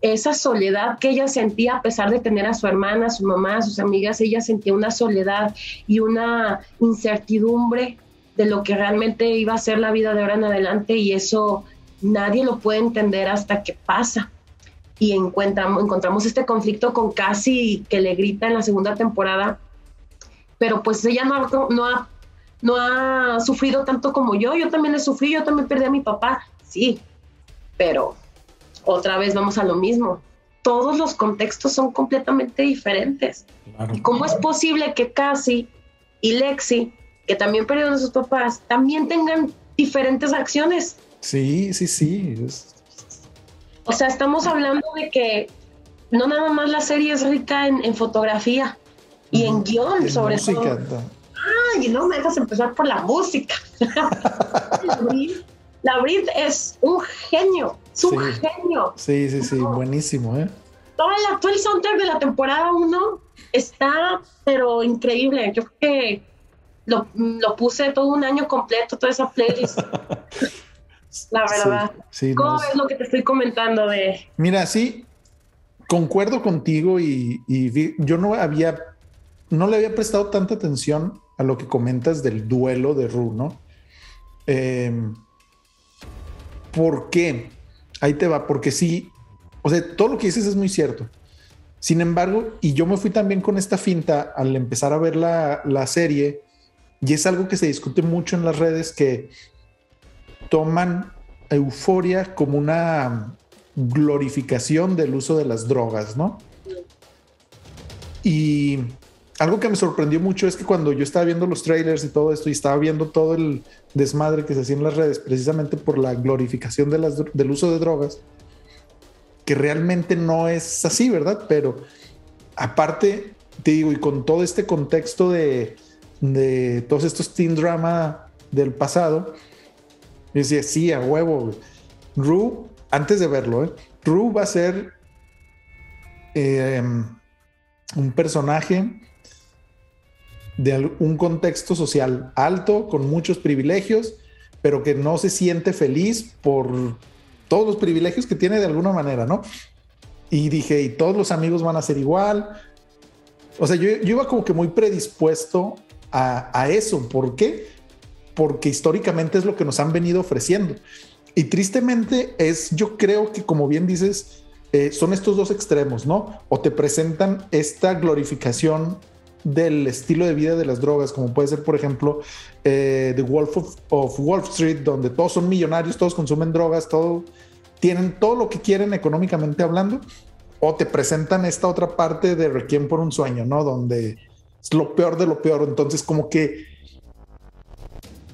esa soledad que ella sentía a pesar de tener a su hermana, a su mamá, a sus amigas, ella sentía una soledad y una incertidumbre de lo que realmente iba a ser la vida de ahora en adelante y eso nadie lo puede entender hasta que pasa. Y encontramos, encontramos este conflicto con Cassie que le grita en la segunda temporada, pero pues ella no, no, ha, no ha sufrido tanto como yo, yo también he sufrido, yo también perdí a mi papá, sí, pero otra vez vamos a lo mismo. Todos los contextos son completamente diferentes. ¿Cómo es posible que Cassie y Lexi, que también perdieron a sus papás, también tengan diferentes acciones? Sí, sí, sí. O sea, estamos hablando de que no nada más la serie es rica en, fotografía y en guion, sobre música, todo. Ay, no me dejas empezar por la música. *laughs* la Brit es un genio. Es un genio. Sí, sí, sí, buenísimo, ¿eh? Todo el, todo el soundtrack de la temporada 1 está, pero increíble. Yo creo que lo, lo, puse todo un año completo, toda esa playlist. *laughs* la verdad. ¿Cómo es lo que te estoy comentando de...? Mira, sí, concuerdo contigo y, y yo no había, no le había prestado tanta atención a lo que comentas del duelo de Ru, ¿no? Em, ¿Por qué? Ahí te va, porque sí, o sea, todo lo que dices es muy cierto. Sin embargo, y yo me fui también con esta finta al empezar a ver la, la serie, y es algo que se discute mucho en las redes, que toman euforia como una glorificación del uso de las drogas, ¿no? Y algo que me sorprendió mucho es que cuando yo estaba viendo los trailers y todo esto y estaba viendo todo el desmadre que se hacía en las redes precisamente por la glorificación del uso de drogas, que realmente no es así, ¿verdad? Pero aparte, te digo, y con todo este contexto de, todos estos teen drama del pasado, decía, sí, a huevo. Rue, antes de verlo, ¿eh? Va a ser eh, un personaje de un contexto social alto, con muchos privilegios, pero que no se siente feliz por todos los privilegios que tiene de alguna manera, ¿no? Y dije, y todos los amigos van a ser igual. O sea, yo, iba como que muy predispuesto a, a, eso. ¿Por qué? Porque históricamente es lo que nos han venido ofreciendo. Y tristemente es, yo creo que como bien dices, eh, son estos dos extremos, ¿no? O te presentan esta glorificación del estilo de vida de las drogas, como puede ser, por ejemplo, eh, The Wolf of, Wall Street, donde todos son millonarios, todos consumen drogas, todo, tienen todo lo que quieren económicamente hablando, o te presentan esta otra parte de Requiem por un sueño, ¿no? Donde es lo peor de lo peor. Entonces, como que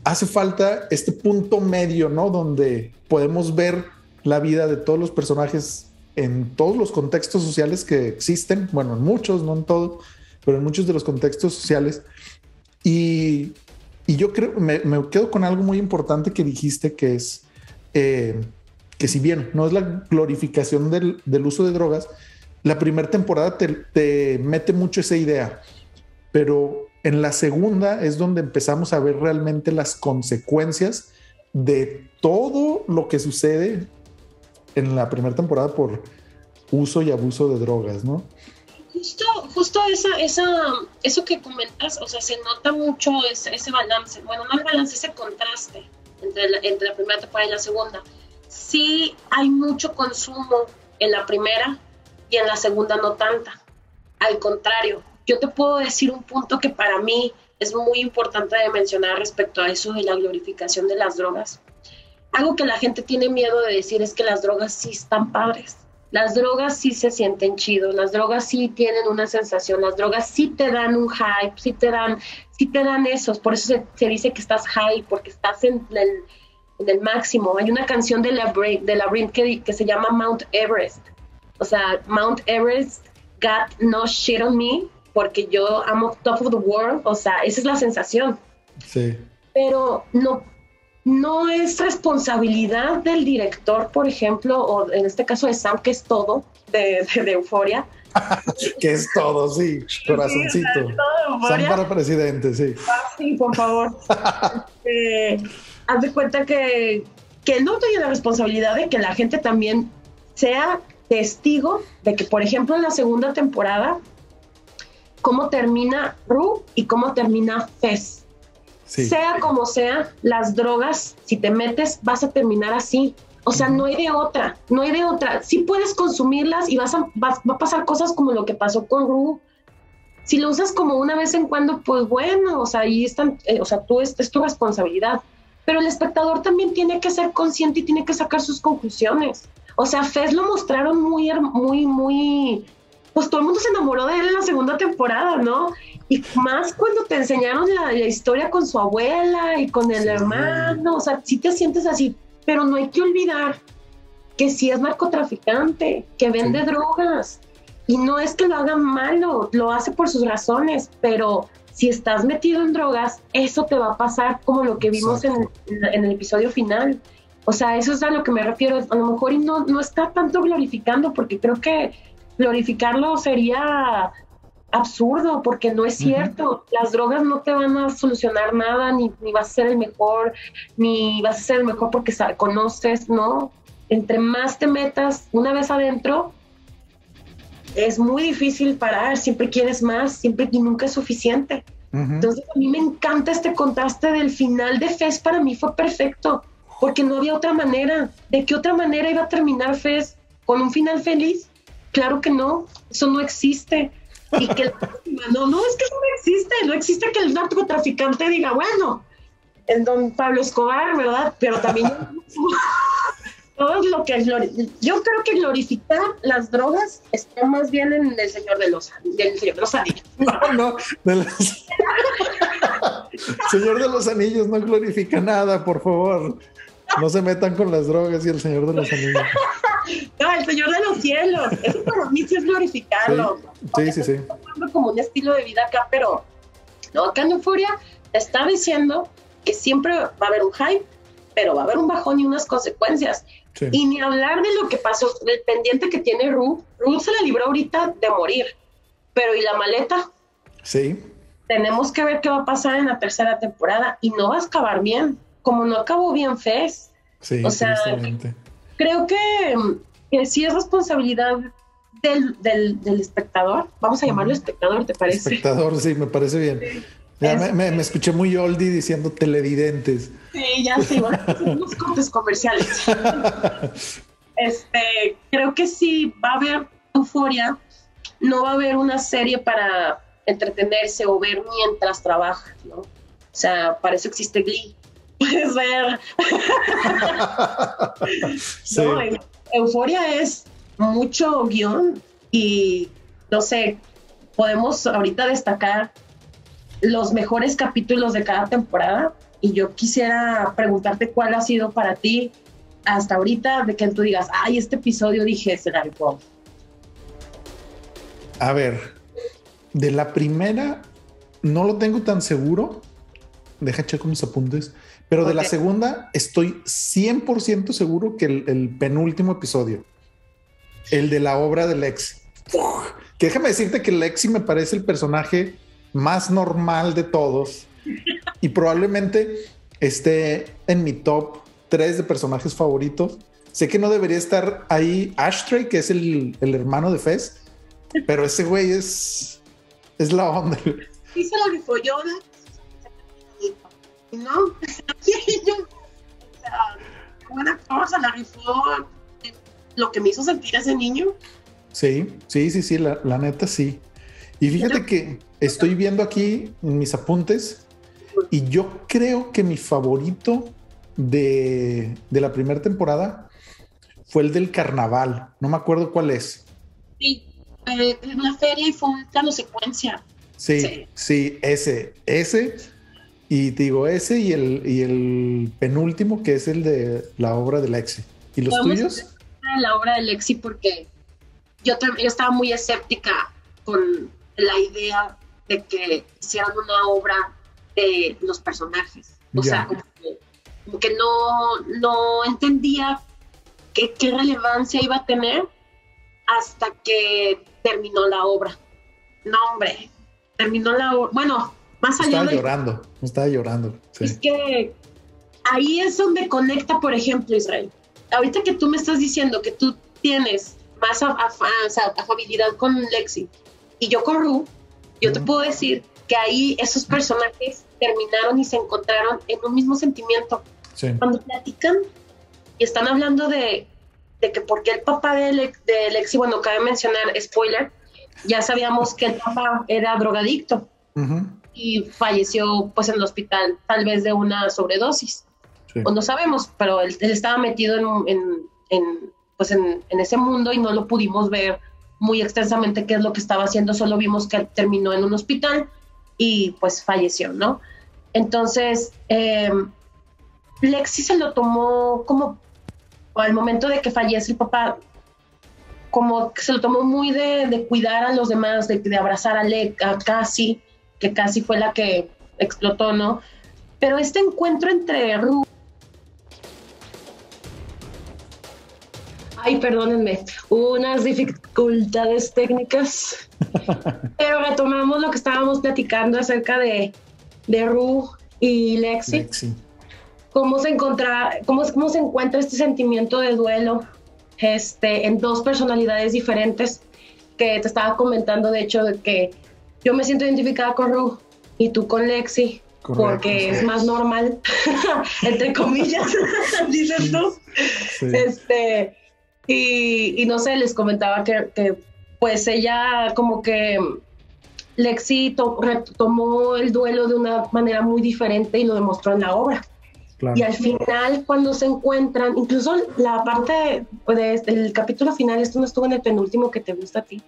hace falta este punto medio, ¿no? Donde podemos ver la vida de todos los personajes en todos los contextos sociales que existen, bueno, en muchos, no en todos, pero en muchos de los contextos sociales. Y, y yo creo, me, me, quedo con algo muy importante que dijiste, que es eh, que si bien no es la glorificación del, del uso de drogas, la primera temporada te, te, mete mucho esa idea, pero en la segunda es donde empezamos a ver realmente las consecuencias de todo lo que sucede en la primera temporada por uso y abuso de drogas, ¿no? Justo, justo esa, esa, eso que comentas, o sea, se nota mucho ese, ese balance, bueno, no el balance, ese contraste entre la, entre la primera temporada y la segunda. Sí hay mucho consumo en la primera y en la segunda no tanta. Al contrario, yo te puedo decir un punto que para mí es muy importante de mencionar respecto a eso de la glorificación de las drogas. Algo que la gente tiene miedo de decir es que las drogas sí están padres las drogas sí se sienten chidos, las drogas sí tienen una sensación, las drogas sí te dan un hype, sí te dan, sí te dan esos, por eso se, dice que estás high, porque estás en el, máximo. Hay una canción de la de la que, que se llama Mount Everest. O sea, Mount Everest got no shit on me, porque yo amo top of the world, o sea, esa es la sensación. Sí. Pero no, no es responsabilidad del director, por ejemplo, o en este caso de Sam, que es todo, de, Euforia. *laughs* que es todo, sí, corazoncito. Sam para presidente, sí. Ah, sí, por favor. *laughs* Eh, haz de cuenta que, que no tiene la responsabilidad de que la gente también sea testigo de que, por ejemplo, en la segunda temporada, cómo termina Ru y cómo termina Fez sea como sea, las drogas, si te metes, vas a terminar así. O sea, no hay de otra, no hay de otra. Sí puedes consumirlas y vas a, va a pasar cosas como lo que pasó con Ru. Si lo usas como una vez en cuando, pues bueno, o sea, ahí están, eh, o sea, tú es, es tu responsabilidad. Pero el espectador también tiene que ser consciente y tiene que sacar sus conclusiones. O sea, Fez lo mostraron muy, muy, muy, pues todo el mundo se enamoró de él en la segunda temporada, ¿no? Y más cuando te enseñaron la, historia con su abuela y con el hermano, o sea, sí te sientes así, pero no hay que olvidar que sí es narcotraficante, que vende drogas. Y no es que lo haga malo, lo hace por sus razones, pero si estás metido en drogas, eso te va a pasar como lo que vimos en, en, el episodio final. O sea, eso es a lo que me refiero. A lo mejor y no, no está tanto glorificando, porque creo que glorificarlo sería absurdo porque no es cierto. Las drogas no te van a solucionar nada, ni, ni, vas a ser el mejor, ni vas a ser el mejor porque conoces, ¿no? Entre más te metas una vez adentro, es muy difícil parar, siempre quieres más, siempre y nunca es suficiente. Entonces a mí me encanta este contraste del final de Fez, para mí fue perfecto, porque no había otra manera. ¿De qué otra manera iba a terminar Fez? ¿Con un final feliz? Claro que no, eso no existe. Y que *laughs* no, no, es que eso no existe, no existe que el narcotraficante diga, bueno, en don Pablo Escobar, ¿verdad? Pero también *laughs* *laughs* todo lo que yo creo que glorificar las drogas está más bien en el Señor de los del Señor de los Anillos. No, no, Señor de los Anillos no glorifica nada, por favor. No se metan con las drogas y el Señor de los Anillos. *laughs* No, el Señor de los Cielos. Eso para mí sí es glorificarlo. Sí, sí, sí. Como un estilo de vida acá, pero no, acá en Euforia te está diciendo que siempre va a haber un hype, pero va a haber un bajón y unas consecuencias. Y ni hablar de lo que pasó, del pendiente que tiene Ruth. Ruth se la libró ahorita de morir. Pero ¿y la maleta? Sí. Tenemos que ver qué va a pasar en la tercera temporada y no va a acabar bien, como no acabó bien Fez. Sí, o sea, creo que, que, sí es responsabilidad del, del, espectador. Vamos a llamarlo espectador, ¿te parece? Espectador, sí, me parece bien. Ya me, me, escuché muy oldie diciendo televidentes. Sí, ya sí, bueno, unos cortes comerciales. *laughs* este, creo que sí va a haber euforia, no va a haber una serie para entretenerse o ver mientras trabaja, ¿no? O sea, para eso existe Glee. Puedes ver. *laughs* sí. no, euforia es mucho guion y no sé, podemos ahorita destacar los mejores capítulos de cada temporada y yo quisiera preguntarte cuál ha sido para ti hasta ahorita de que tú digas, ay, este episodio dije, se la A ver, de la primera no lo tengo tan seguro. Deja checo mis apuntes. Pero de la segunda estoy 100% seguro que el, penúltimo episodio, el de la obra de Lexi. Que déjame decirte que Lexi me parece el personaje más normal de todos y probablemente esté en mi top 3 de personajes favoritos. Sé que no debería estar ahí Ashtray, que es el, el hermano de Fez, pero ese güey es, es la onda. Lo rifó Yoda. ¿No? *laughs* Buena cosa, la rifó lo que me hizo sentir ese niño. Sí, sí, sí, sí, la, la neta sí. Y fíjate que estoy viendo aquí en mis apuntes y yo creo que mi favorito de, la primera temporada fue el del carnaval. No me acuerdo cuál es. Sí, eh, la feria y fue un plano secuencia. Sí, sí, ese, ese. Y digo, ese y el, y el penúltimo, que es el de la obra de Lexi. ¿Y los tuyos? La obra de Lexi, porque yo, yo estaba muy escéptica con la idea de que hicieran una obra de los personajes. O sea, como que, no, no entendía qué, qué relevancia iba a tener hasta que terminó la obra. No, hombre, terminó la obra. Bueno, más allá estaba llorando, estaba llorando. Es que ahí es donde conecta, por ejemplo, Israel. Ahorita que tú me estás diciendo que tú tienes más afabilidad con Lexi y yo con Ru, yo te puedo decir que ahí esos personajes terminaron y se encontraron en un mismo sentimiento. Cuando platican y están hablando de, de que porque el papá de, de Lexi, bueno, cabe mencionar, spoiler, ya sabíamos que el papá era drogadicto y falleció pues en el hospital, tal vez de una sobredosis. O no sabemos, pero él, estaba metido en, en, pues en, en, ese mundo y no lo pudimos ver muy extensamente qué es lo que estaba haciendo, solo vimos que terminó en un hospital y pues falleció, ¿no? Entonces, eh, Lexi se lo tomó como al momento de que fallece el papá, como que se lo tomó muy de, cuidar a los demás, de, abrazar a, Le, a Cassie, que casi fue la que explotó, ¿no? Pero este encuentro entre Ru Ay, perdónenme, hubo unas dificultades técnicas, *laughs* pero retomamos lo que estábamos platicando acerca de, de Ru y Lexi. Cómo se, encontra, cómo, cómo se encuentra este sentimiento de duelo este, en dos personalidades diferentes que te estaba comentando, de hecho, de que yo me siento identificada con Ru y tú con Lexi, porque es más normal, *laughs* entre comillas, *laughs* *laughs* dices tú. Este, y, no sé, les comentaba que, pues ella como que Lexi retomó el duelo de una manera muy diferente y lo demostró en la obra. Y al final, cuando se encuentran, incluso la parte del capítulo final, esto no estuvo en el penúltimo que te gusta a ti.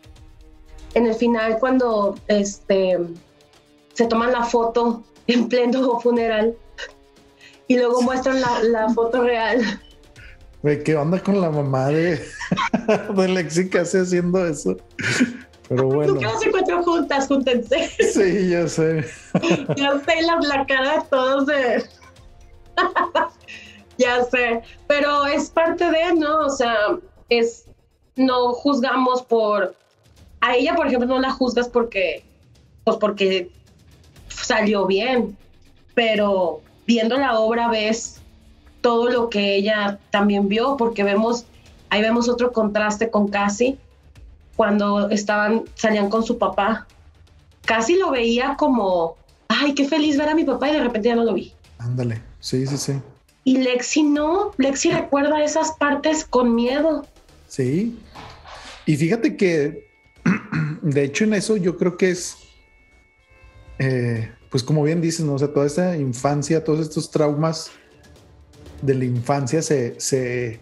En el final, cuando este, se toman la foto *laughs* en pleno funeral y luego muestran la, foto real. ¿qué onda con la mamá de, *laughs* de Lexi que hace haciendo eso? Pero bueno. ¿Por qué no se encuentran juntas? Júntense. Sí, ya sé. *laughs* ya sé la, la cara de todos de ya sé, pero es parte de, ¿no? O sea, es, no juzgamos por, a ella, por ejemplo, no la juzgas porque, pues porque salió bien, pero viendo la obra ves todo lo que ella también vio, porque vemos, ahí vemos otro contraste con Casi cuando estaban, salían con su papá. Casi lo veía como, ay, qué feliz ver a mi papá y de repente ya no lo vi. Ándale. Sí, sí, sí. Y Lexi no, Lexi recuerda esas partes con miedo. Sí. Y fíjate que, de hecho, en eso yo creo que es, eh, pues como bien dices, ¿no? O sea, toda esta infancia, todos estos traumas de la infancia se, se,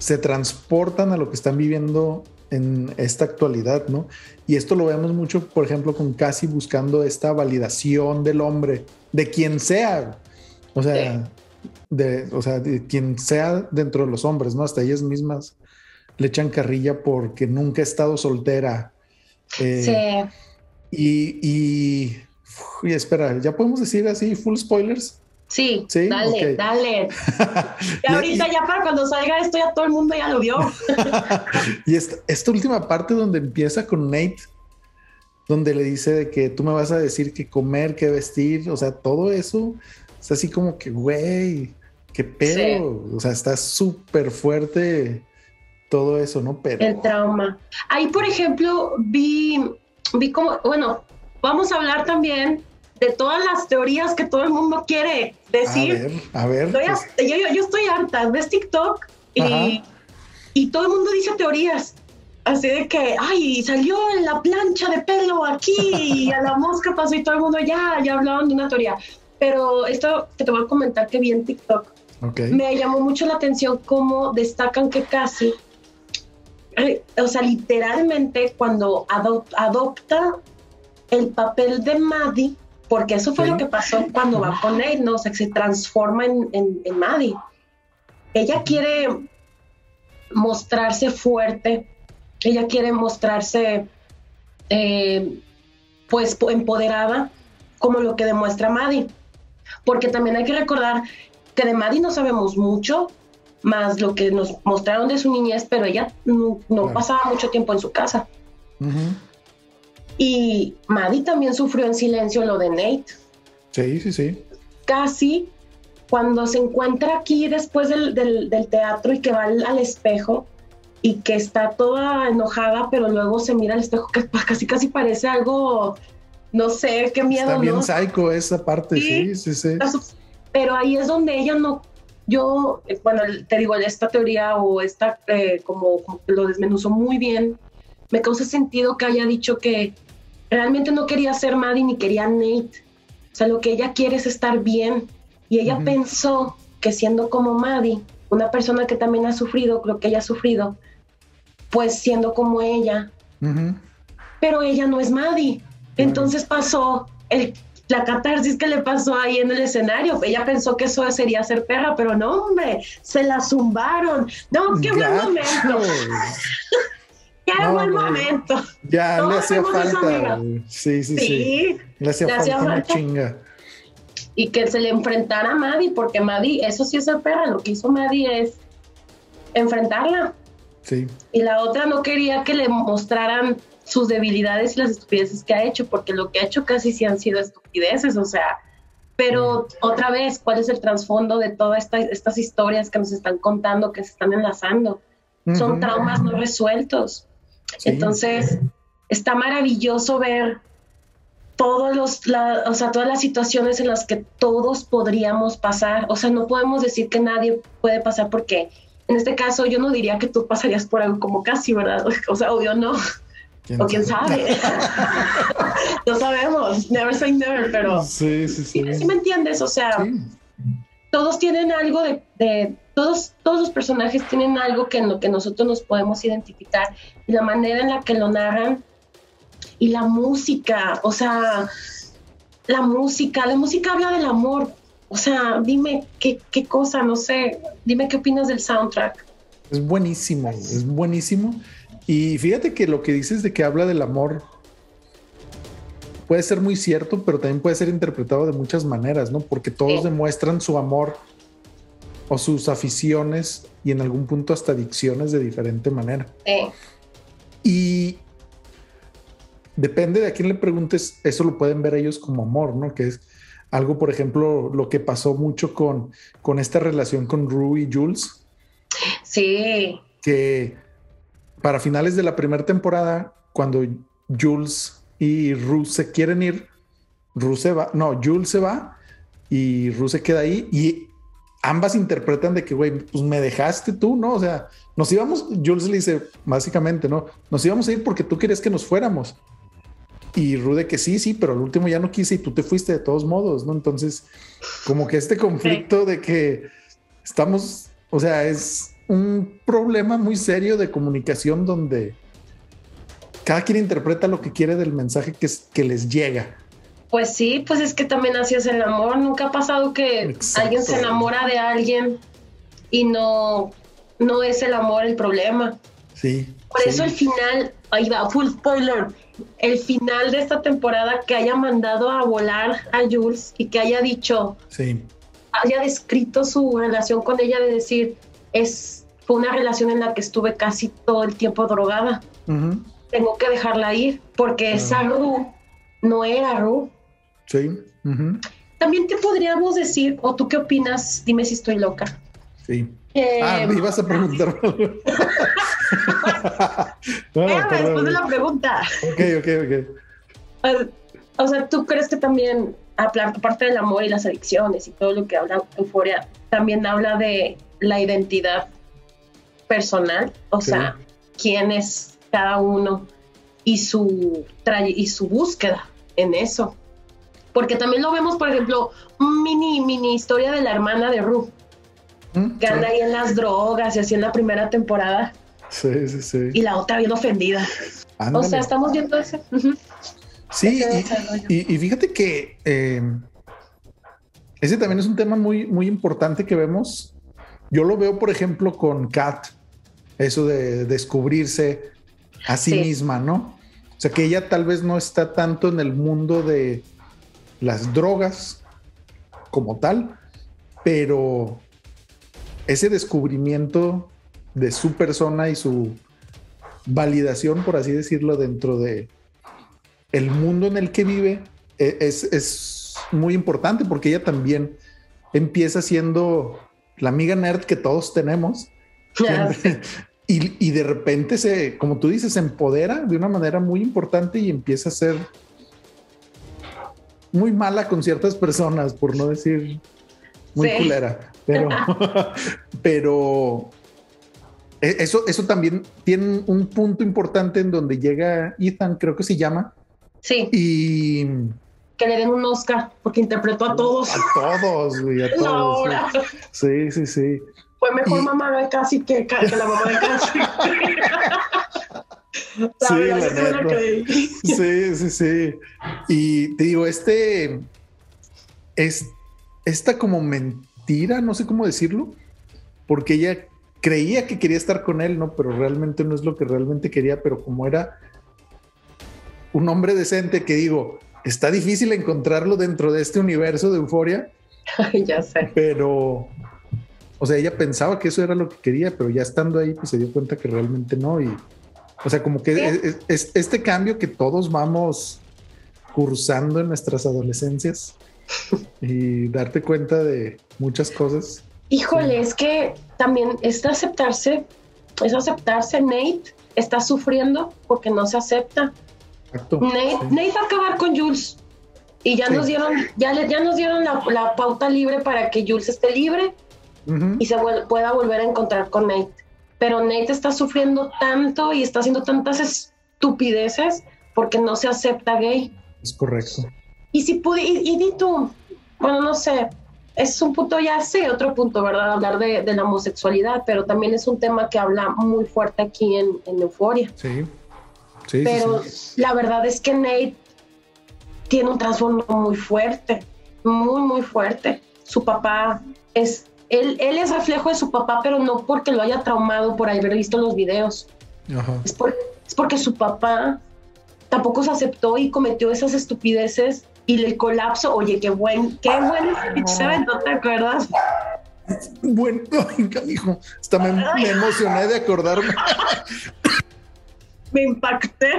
se transportan a lo que están viviendo en esta actualidad, ¿no? Y esto lo vemos mucho, por ejemplo, con casi buscando esta validación del hombre de quien sea, o sea, de, o sea, de quien sea dentro de los hombres, ¿no? Hasta ellas mismas le echan carrilla porque nunca ha estado soltera. Eh, sí. Y, y, espera, ¿ya podemos decir así full spoilers? Sí, ¿Sí? dale, dale. *laughs* y ahorita ya para cuando salga esto ya todo el mundo ya lo vio. *laughs* y esta, esta última parte donde empieza con Nate, donde le dice de que tú me vas a decir qué comer, qué vestir, o sea, todo eso es así como que, güey, qué pedo, o sea, está súper fuerte todo eso, ¿no? Pero... El trauma. Ahí, por ejemplo, vi, vi como, bueno, vamos a hablar también de todas las teorías que todo el mundo quiere decir. A ver, a ver. Pues. yo, estoy harta, ves TikTok y, y todo el mundo dice teorías. Así de que, ay, salió en la plancha de pelo aquí y a la mosca pasó y todo el mundo ya, ya hablaban de una teoría. Pero esto que te voy a comentar que vi en TikTok, me llamó mucho la atención cómo destacan que casi, o sea, literalmente cuando adopta el papel de Maddie, porque eso fue lo que pasó cuando va con ¿no? O sea, que se transforma en, en, en Maddie. Ella quiere mostrarse fuerte, ella quiere mostrarse eh, pues empoderada como lo que demuestra Maddie. Porque también hay que recordar que de Maddie no sabemos mucho, más lo que nos mostraron de su niñez, pero ella no, pasaba mucho tiempo en su casa. Y Maddie también sufrió en silencio lo de Nate. Sí, sí, sí. Casi cuando se encuentra aquí después del, teatro y que va al espejo, y que está toda enojada, pero luego se mira al espejo que *laughs* casi casi parece algo, no sé, qué miedo. Está bien psycho esa parte, sí, sí, sí. Pero ahí es donde ella no, yo, eh, bueno, te digo, esta teoría o esta, eh, como, lo desmenuzó muy bien, me causa sentido que haya dicho que realmente no quería ser Maddie ni quería Nate. O sea, lo que ella quiere es estar bien. Y ella pensó que siendo como Maddie, una persona que también ha sufrido, creo que ella ha sufrido, pues siendo como ella. Pero ella no es Maddie. Entonces pasó el, la catarsis que le pasó ahí en el escenario. Ella pensó que eso sería ser perra, pero no, hombre, se la zumbaron. No, qué buen momento. *laughs* qué buen momento. Ya le hacía falta. Sí, sí, sí, Le hacía, falta, chinga. Y que se le enfrentara a Maddie, porque Maddie, eso sí es ser perra. Lo que hizo Maddie es enfrentarla. Y la otra no quería que le mostraran sus debilidades y las estupideces que ha hecho, porque lo que ha hecho casi sí han sido estupideces, o sea, pero otra vez, ¿cuál es el trasfondo de todas estas historias que nos están contando, que se están enlazando? Son traumas no resueltos. Entonces, está maravilloso ver todos los, o sea, todas las situaciones en las que todos podríamos pasar. O sea, no podemos decir que nadie puede pasar porque en este caso yo no diría que tú pasarías por algo como casi, ¿verdad? *laughs* O sea, obvio no. O quién sabe. *laughs* no sabemos. Never say never, pero. Sí, sí, sí. Sí, me entiendes. O sea, todos tienen algo de, todos, todos los personajes tienen algo que en lo que nosotros nos podemos identificar y la manera en la que lo narran y la música, o sea, la música, la música habla del amor. O sea, dime qué, qué cosa, no sé, dime qué opinas del soundtrack. Es buenísimo, es buenísimo. Y fíjate que lo que dices de que habla del amor puede ser muy cierto, pero también puede ser interpretado de muchas maneras, ¿no? Porque todos demuestran su amor o sus aficiones y en algún punto hasta adicciones de diferente manera. Y depende de a quién le preguntes, eso lo pueden ver ellos como amor, ¿no? Que es algo, por ejemplo, lo que pasó mucho con, con esta relación con Rue y Jules. Sí. Que para finales de la primera temporada, cuando Jules y Rue se quieren ir, Rue se va, no, Jules se va y Rue se queda ahí y ambas interpretan de que, güey, pues me dejaste tú, ¿no? O sea, nos íbamos, Jules le dice básicamente, ¿no? Nos íbamos a ir porque tú querías que nos fuéramos. Y Rue de que sí, sí, pero al último ya no quise y tú te fuiste de todos modos, ¿no? Entonces, como que este conflicto de que estamos, o sea, es un problema muy serio de comunicación donde cada quien interpreta lo que quiere del mensaje que, que les llega. Pues sí, pues es que también así es el amor. Nunca ha pasado que alguien se enamora de alguien y no, no es el amor el problema. Sí. Por eso el final, ahí va, full spoiler, el final de esta temporada que haya mandado a volar a Jules y que haya dicho, sí. haya descrito su relación con ella de decir, es fue una relación en la que estuve casi todo el tiempo drogada. Tengo que dejarla ir porque esa Ru no era Ru. Sí. También te podríamos decir, o tú qué opinas, dime si estoy loca. Sí. ah, me ibas a preguntar. *laughs* *laughs* después de la pregunta. Ok, ok, ok. O sea, ¿tú crees que también, aparte del amor y las adicciones y todo lo que habla Euforia, también habla de la identidad personal, o sea, quién es cada uno y su, y su búsqueda en eso. Porque también lo vemos, por ejemplo, un mini, mini historia de la hermana de Ru, mm, que anda ahí en las drogas y así en la primera temporada. Sí, sí, sí. Y la otra bien ofendida. O sea, estamos viendo eso. Sí, y, fíjate que eh, ese también es un tema muy, muy importante que vemos. Yo lo veo, por ejemplo, con Kat eso de descubrirse a sí, misma, ¿no? O sea, que ella tal vez no está tanto en el mundo de las drogas como tal, pero ese descubrimiento de su persona y su validación, por así decirlo, dentro de el mundo en el que vive e, es, es muy importante porque ella también empieza siendo la amiga nerd que todos tenemos. *laughs* Y, de repente se, como tú dices, se empodera de una manera muy importante y empieza a ser muy mala con ciertas personas, por no decir muy culera. Pero, *laughs* *laughs* pero e, eso, eso también tiene un punto importante en donde llega Ethan, creo que se llama. Sí. Y que le den un Oscar porque interpretó a todos. A todos, güey, a *laughs* todos. Sí, sí, sí. Fue mejor mamá de casi que, que, la mamá de casi. *laughs* sí, sí, sí, sí. Y te digo, este es esta como mentira, no sé cómo decirlo, porque ella creía que quería estar con él, ¿no? Pero realmente no es lo que realmente quería, pero como era un hombre decente que digo, está difícil encontrarlo dentro de este universo de euforia. *laughs* ya sé. Pero o sea, ella pensaba que eso era lo que quería, pero ya estando ahí, pues se dio cuenta que realmente no. Y, o sea, como que es, este cambio que todos vamos cursando en nuestras adolescencias *laughs* y darte cuenta de muchas cosas. Híjole, es que también es aceptarse, es aceptarse. Nate está sufriendo porque no se acepta. Nate, Nate va a acabar con Jules Y ya nos dieron, ya, ya nos dieron la, pauta libre para que Jules esté libre y se pueda volver a encontrar con Nate. Pero Nate está sufriendo tanto y está haciendo tantas estupideces porque no se acepta gay. Es correcto. Y si pude, y, di tú, bueno, no sé, es un punto ya sí, otro punto, ¿verdad? Hablar de, la homosexualidad, pero también es un tema que habla muy fuerte aquí en, en Euforia. Sí. Sí, pero la verdad es que Nate tiene un trasfondo muy fuerte, muy, muy fuerte. Su papá es, él, él es reflejo de su papá, pero no porque lo haya traumado por haber visto los videos. Es, es porque su papá tampoco se aceptó y cometió esas estupideces y el colapso, oye, qué buen, qué buen speech ¿no te acuerdas? Bueno, *laughs* hijo, hasta me, me, emocioné de acordarme. *laughs* me impacté.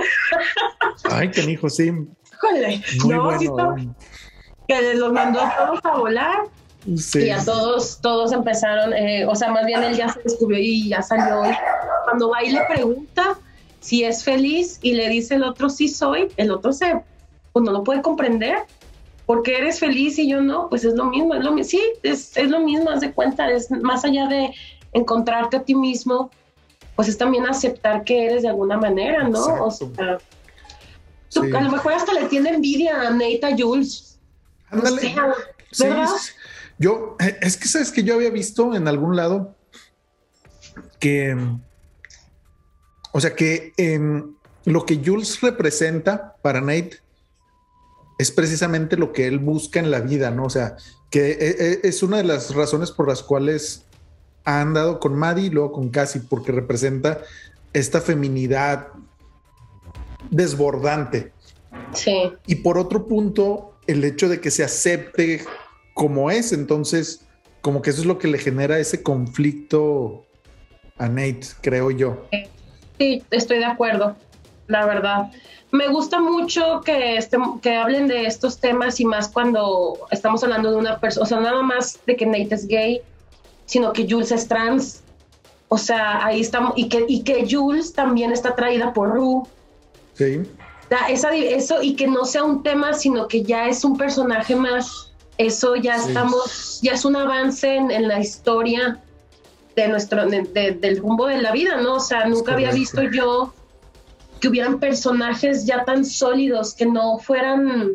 Ay, hijo, sí. Híjole, no, que los mandó a todos a volar. Sí. Y a todos, todos empezaron, eh, o sea, más bien él ya se descubrió y ya salió. cuando va y le pregunta, si es feliz y le dice el otro sí soy, el otro se, pues no lo puede comprender. porque eres feliz y yo no? Pues es lo mismo, es lo mismo. Sí, es, es lo mismo, haz de cuenta, es más allá de encontrarte a ti mismo, pues es también aceptar que eres de alguna manera, ¿no? O sea, a lo mejor hasta le tiene envidia a Neita Jules. Ándale. Yo, eh, es que sabes que yo había visto en algún lado que o sea que em, lo que Jules representa para Nate es precisamente lo que él busca en la vida, ¿no? O sea, que e, e, es una de las razones por las cuales ha andado con Maddie y luego con Cassie, porque representa esta feminidad desbordante. Sí. Y por otro punto, el hecho de que se acepte como es, entonces, como que eso es lo que le genera ese conflicto a Nate, creo yo. Sí, estoy de acuerdo, la verdad. Me gusta mucho que, este, que hablen de estos temas y más cuando estamos hablando de una persona, o sea, nada más de que Nate es gay, sino que Jules es trans. O sea, ahí estamos, y que, y que Jules también está traída por Ru. Sí. esa, eso, y que no sea un tema, sino que ya es un personaje más. Eso ya estamos, ya es un avance en la historia de nuestro, del rumbo de la vida, ¿no? O sea, nunca había visto yo que hubieran personajes ya tan sólidos que no fueran,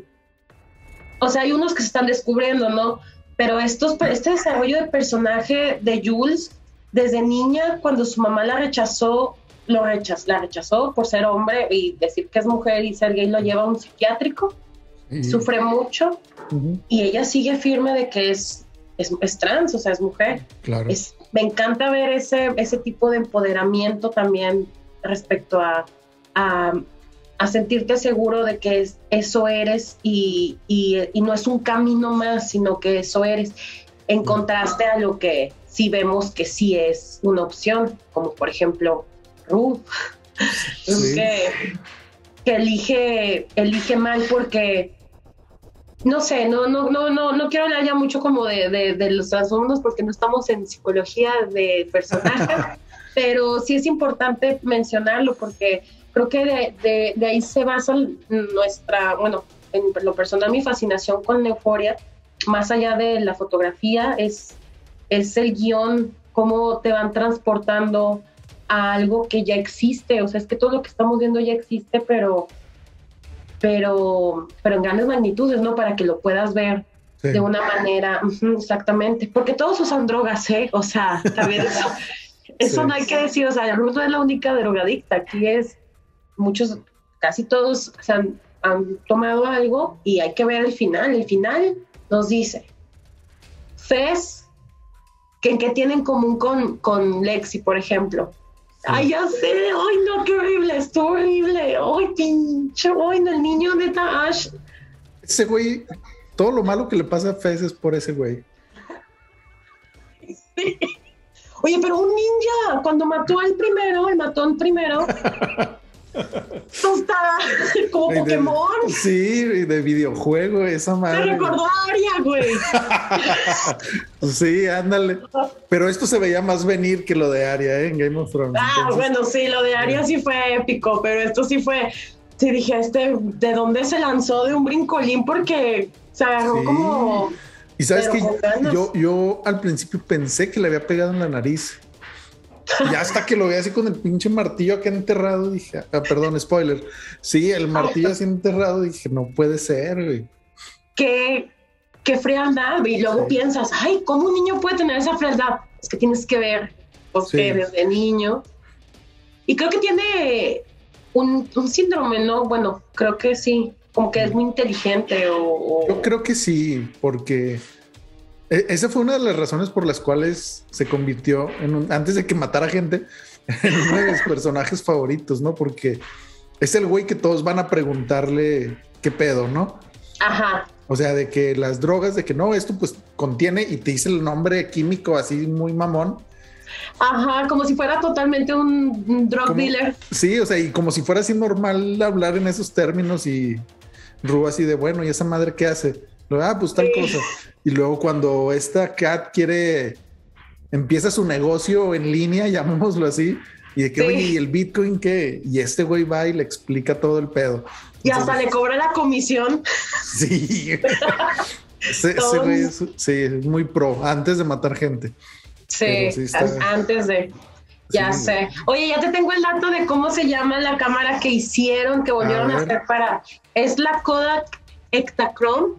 o sea, hay unos que se están descubriendo, ¿no? Pero estos, este desarrollo de personaje de Jules, desde niña, cuando su mamá la rechazó, lo rechazó, la rechazó por ser hombre y decir que es mujer y ser gay lo lleva a un psiquiátrico, sufre mucho y ella sigue firme de que es, es, trans, o sea, es mujer. Claro. Es, me encanta ver ese, ese tipo de empoderamiento también respecto a, a, sentirte seguro de que eso eres y, y, no es un camino más, sino que eso eres, en contraste a lo que sí vemos que sí es una opción, como por ejemplo Ruth, que, que, elige, elige mal porque no sé, no, no, no, no, no quiero hablar ya mucho como de, de, los trasfondos porque no estamos en psicología de personajes, *laughs* pero sí es importante mencionarlo porque creo que de, de, ahí se basa nuestra, bueno, en lo personal mi fascinación con Euforia, más allá de la fotografía, es, es el guion, cómo te van transportando a algo que ya existe, o sea, es que todo lo que estamos viendo ya existe, pero pero, pero en grandes magnitudes, ¿no? Para que lo puedas ver de una manera, exactamente, porque todos usan drogas, ¿eh? O sea, también eso, *laughs* eso no hay que decir, o sea, Ruth no es la única drogadicta, aquí es, muchos, casi todos se han, tomado algo y hay que ver el final, el final nos dice, Fez, que en qué tienen común con, con Lexi, por ejemplo, Ay, ya sé, ay no, qué horrible, estuvo horrible, ay pinche, ay el niño de Ash. Ese güey, todo lo malo que le pasa a Fez es por ese güey. Oye, pero un ninja, cuando mató al primero, el matón primero, *laughs* tostada, *laughs* como Pokémon. sí, de videojuego, esa madre. Me recordó a Aria, güey. *laughs* sí, ándale. Pero esto se veía más venir que lo de Aria ¿eh? en Game of Thrones. Ah, bueno, sí, lo de Aria sí fue épico, pero esto sí fue. sí dije, este, ¿de dónde se lanzó de un brincolín? Porque se agarró como... Y sabes que yo, yo al principio pensé que le había pegado en la nariz. Y hasta que lo veía así con el pinche martillo acá enterrado, dije, ah, perdón, spoiler. Sí, el martillo así enterrado, dije, no puede ser, güey. Qué, qué frialdad. Y luego piensas, ay, ¿cómo un niño puede tener esa frialdad? Es que tienes que ver, porque desde niño. Y creo que tiene un, un, síndrome, ¿no? Bueno, creo que sí, como que es muy inteligente o... Yo creo que sí, porque esa fue una de las razones por las cuales se convirtió en un, antes de que matara gente, *laughs* en uno de mis personajes favoritos, ¿no? Porque es el güey que todos van a preguntarle qué pedo, ¿no? Ajá. O sea, de que las drogas, de que no, esto pues contiene y te dice el nombre químico así muy mamón. Ajá, como si fuera totalmente un drug dealer. Sí, o sea, y como si fuera así normal hablar en esos términos y Ru así de bueno, ¿y esa madre qué hace? Ah, pues tal cosa. Y luego cuando esta Cat quiere, empieza su negocio en línea, *laughs* llamémoslo así, y de que, oye, ¿y el Bitcoin qué? Y este güey va y le explica todo el pedo. Y hasta le cobra la comisión. *laughs* Sí. ese, güey es, sí, muy pro, antes de matar gente. Sí, antes de... Ya sé. Oye, ya te tengo el dato de cómo se llama la cámara que hicieron, que volvieron a, hacer para... Es la Kodak Ektachrome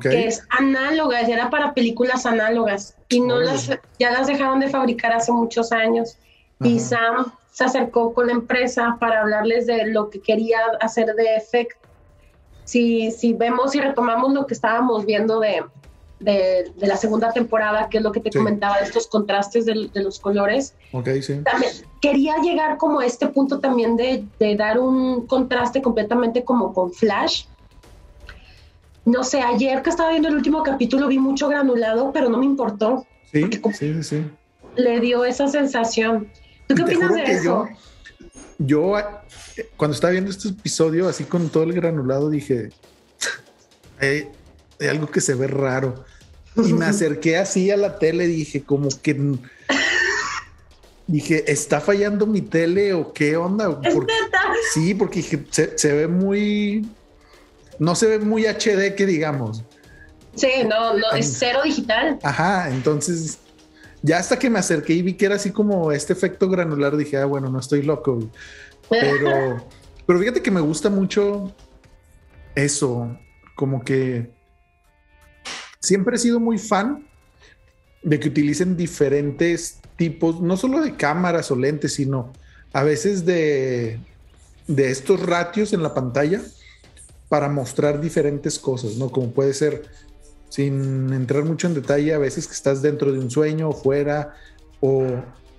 que es análoga, era para películas análogas y no las, ya las dejaron de fabricar hace muchos años. Y Sam se acercó con la empresa para hablarles de lo que quería hacer de efecto. Si, si vemos y retomamos lo que estábamos viendo de, de, la segunda temporada, que es lo que te comentaba, de estos contrastes de, los colores. Okay, sí. También quería llegar como a este punto también de, de dar un contraste completamente como con Flash, no sé, ayer que estaba viendo el último capítulo vi mucho granulado, pero no me importó. Sí, sí, sí. Le dio esa sensación. ¿Tú qué opinas de eso? Yo, cuando estaba viendo este episodio, así con todo el granulado, dije, hay, algo que se ve raro. Y me *laughs* acerqué así a la tele, dije, como que... Dije, ¿está fallando mi tele o qué onda? sí, porque se, se ve muy no se ve muy HD que digamos. Sí, no, no, es cero digital. Ajá, entonces ya hasta que me acerqué y vi que era así como este efecto granular, dije, ah, bueno, no estoy loco. Pero, *laughs* pero fíjate que me gusta mucho eso, como que siempre he sido muy fan de que utilicen diferentes tipos, no solo de cámaras o lentes, sino a veces de, de estos ratios en la pantalla para mostrar diferentes cosas, ¿no? Como puede ser, sin entrar mucho en detalle, a veces que estás dentro de un sueño o fuera, o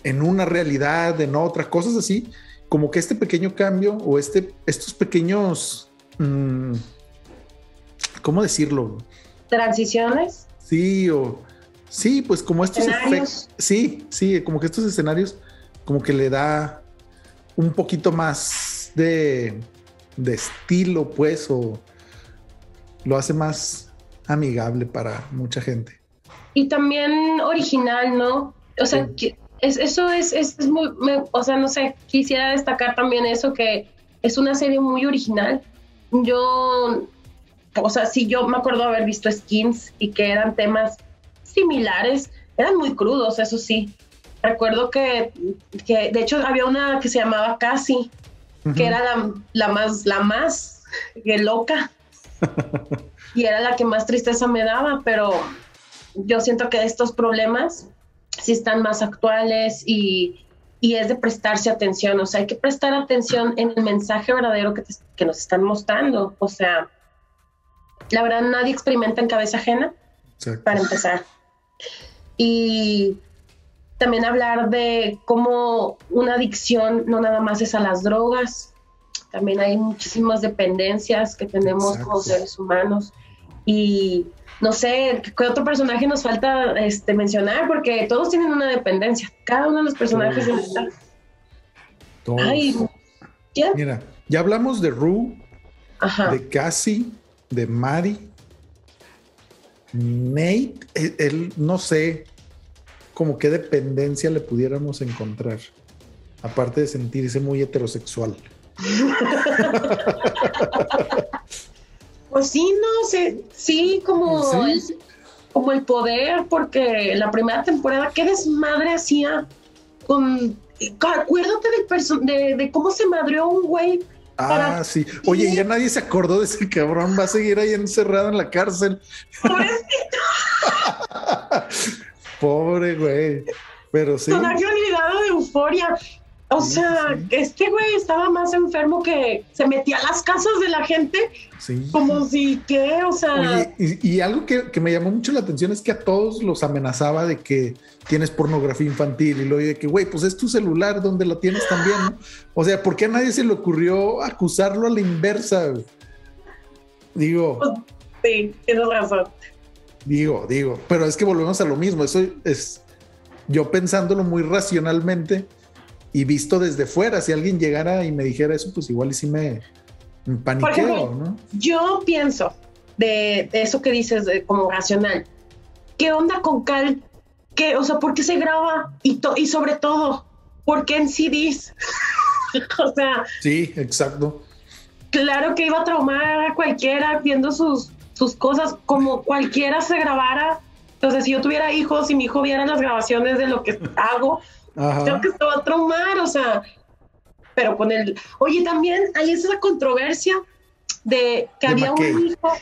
en una realidad, en otra, cosas así, como que este pequeño cambio o este, estos pequeños, mm, ¿cómo decirlo? Transiciones. Sí, o sí, pues como estos sí, sí, como que estos escenarios, como que le da un poquito más de de estilo, pues, o lo hace más amigable para mucha gente. Y también original, ¿no? O sea, es, eso es, es, muy, o sea, no sé, quisiera destacar también eso, que es una serie muy original. Yo, o sea, sí, yo me acuerdo haber visto skins y que eran temas similares, eran muy crudos, eso sí. Recuerdo que, que de hecho, había una que se llamaba Casi, que era la, más, la más loca. *laughs* y era la que más tristeza me daba, pero yo siento que estos problemas sí están más actuales y, es de prestarse atención, o sea, hay que prestar atención en el mensaje verdadero que, que nos están mostrando, o sea, la verdad nadie experimenta en cabeza ajena, para empezar. Y también hablar de cómo una adicción no nada más es a las drogas, también hay muchísimas dependencias que tenemos como seres humanos. Y no sé qué otro personaje nos falta este, mencionar porque todos tienen una dependencia, cada uno de los personajes todos. Mira, ya hablamos de Rue, de Cassie, de Mari, Nate, él no sé, como qué dependencia le pudiéramos encontrar, aparte de sentirse muy heterosexual. pues sí, no sé, sí, como, El, como el poder, porque la primera temporada, qué desmadre hacía con. Acuérdate de, de cómo se madreó un güey Ah, sí. Oye, ya nadie se acordó de ese cabrón. Va a seguir ahí encerrado en la cárcel. *laughs* Pobre güey. Pero sí. Todavía olvidado de euforia. O sea, este güey estaba más enfermo que se metía a las casas de la gente. Sí. Como si qué, o sea. Oye, y, algo que, me llamó mucho la atención es que a todos los amenazaba de que tienes pornografía infantil y lo de que, güey, pues es tu celular donde lo tienes también, ¿no? O sea, ¿por qué a nadie se le ocurrió acusarlo a la inversa? Digo. Pues, sí, tienes razón. Digo, digo, pero es que volvemos a lo mismo. Eso es yo pensándolo muy racionalmente y visto desde fuera, si alguien llegara y me dijera eso, pues igual y sí me, paniqueo, ¿no? Yo pienso de, eso que dices como racional. ¿Qué onda con Cal? ¿Qué, o sea, ¿por qué se graba? Y, y sobre todo, ¿por qué en CDs? *laughs* o sea. Sí, exacto. Claro que iba a traumar a cualquiera viendo sus, sus cosas, como cualquiera se grabara. Entonces, si yo tuviera hijos y mi hijo viera las grabaciones de lo que hago, Creo que se va a traumar, o sea, pero con el... Oye, también hay esa controversia de que había un hijo...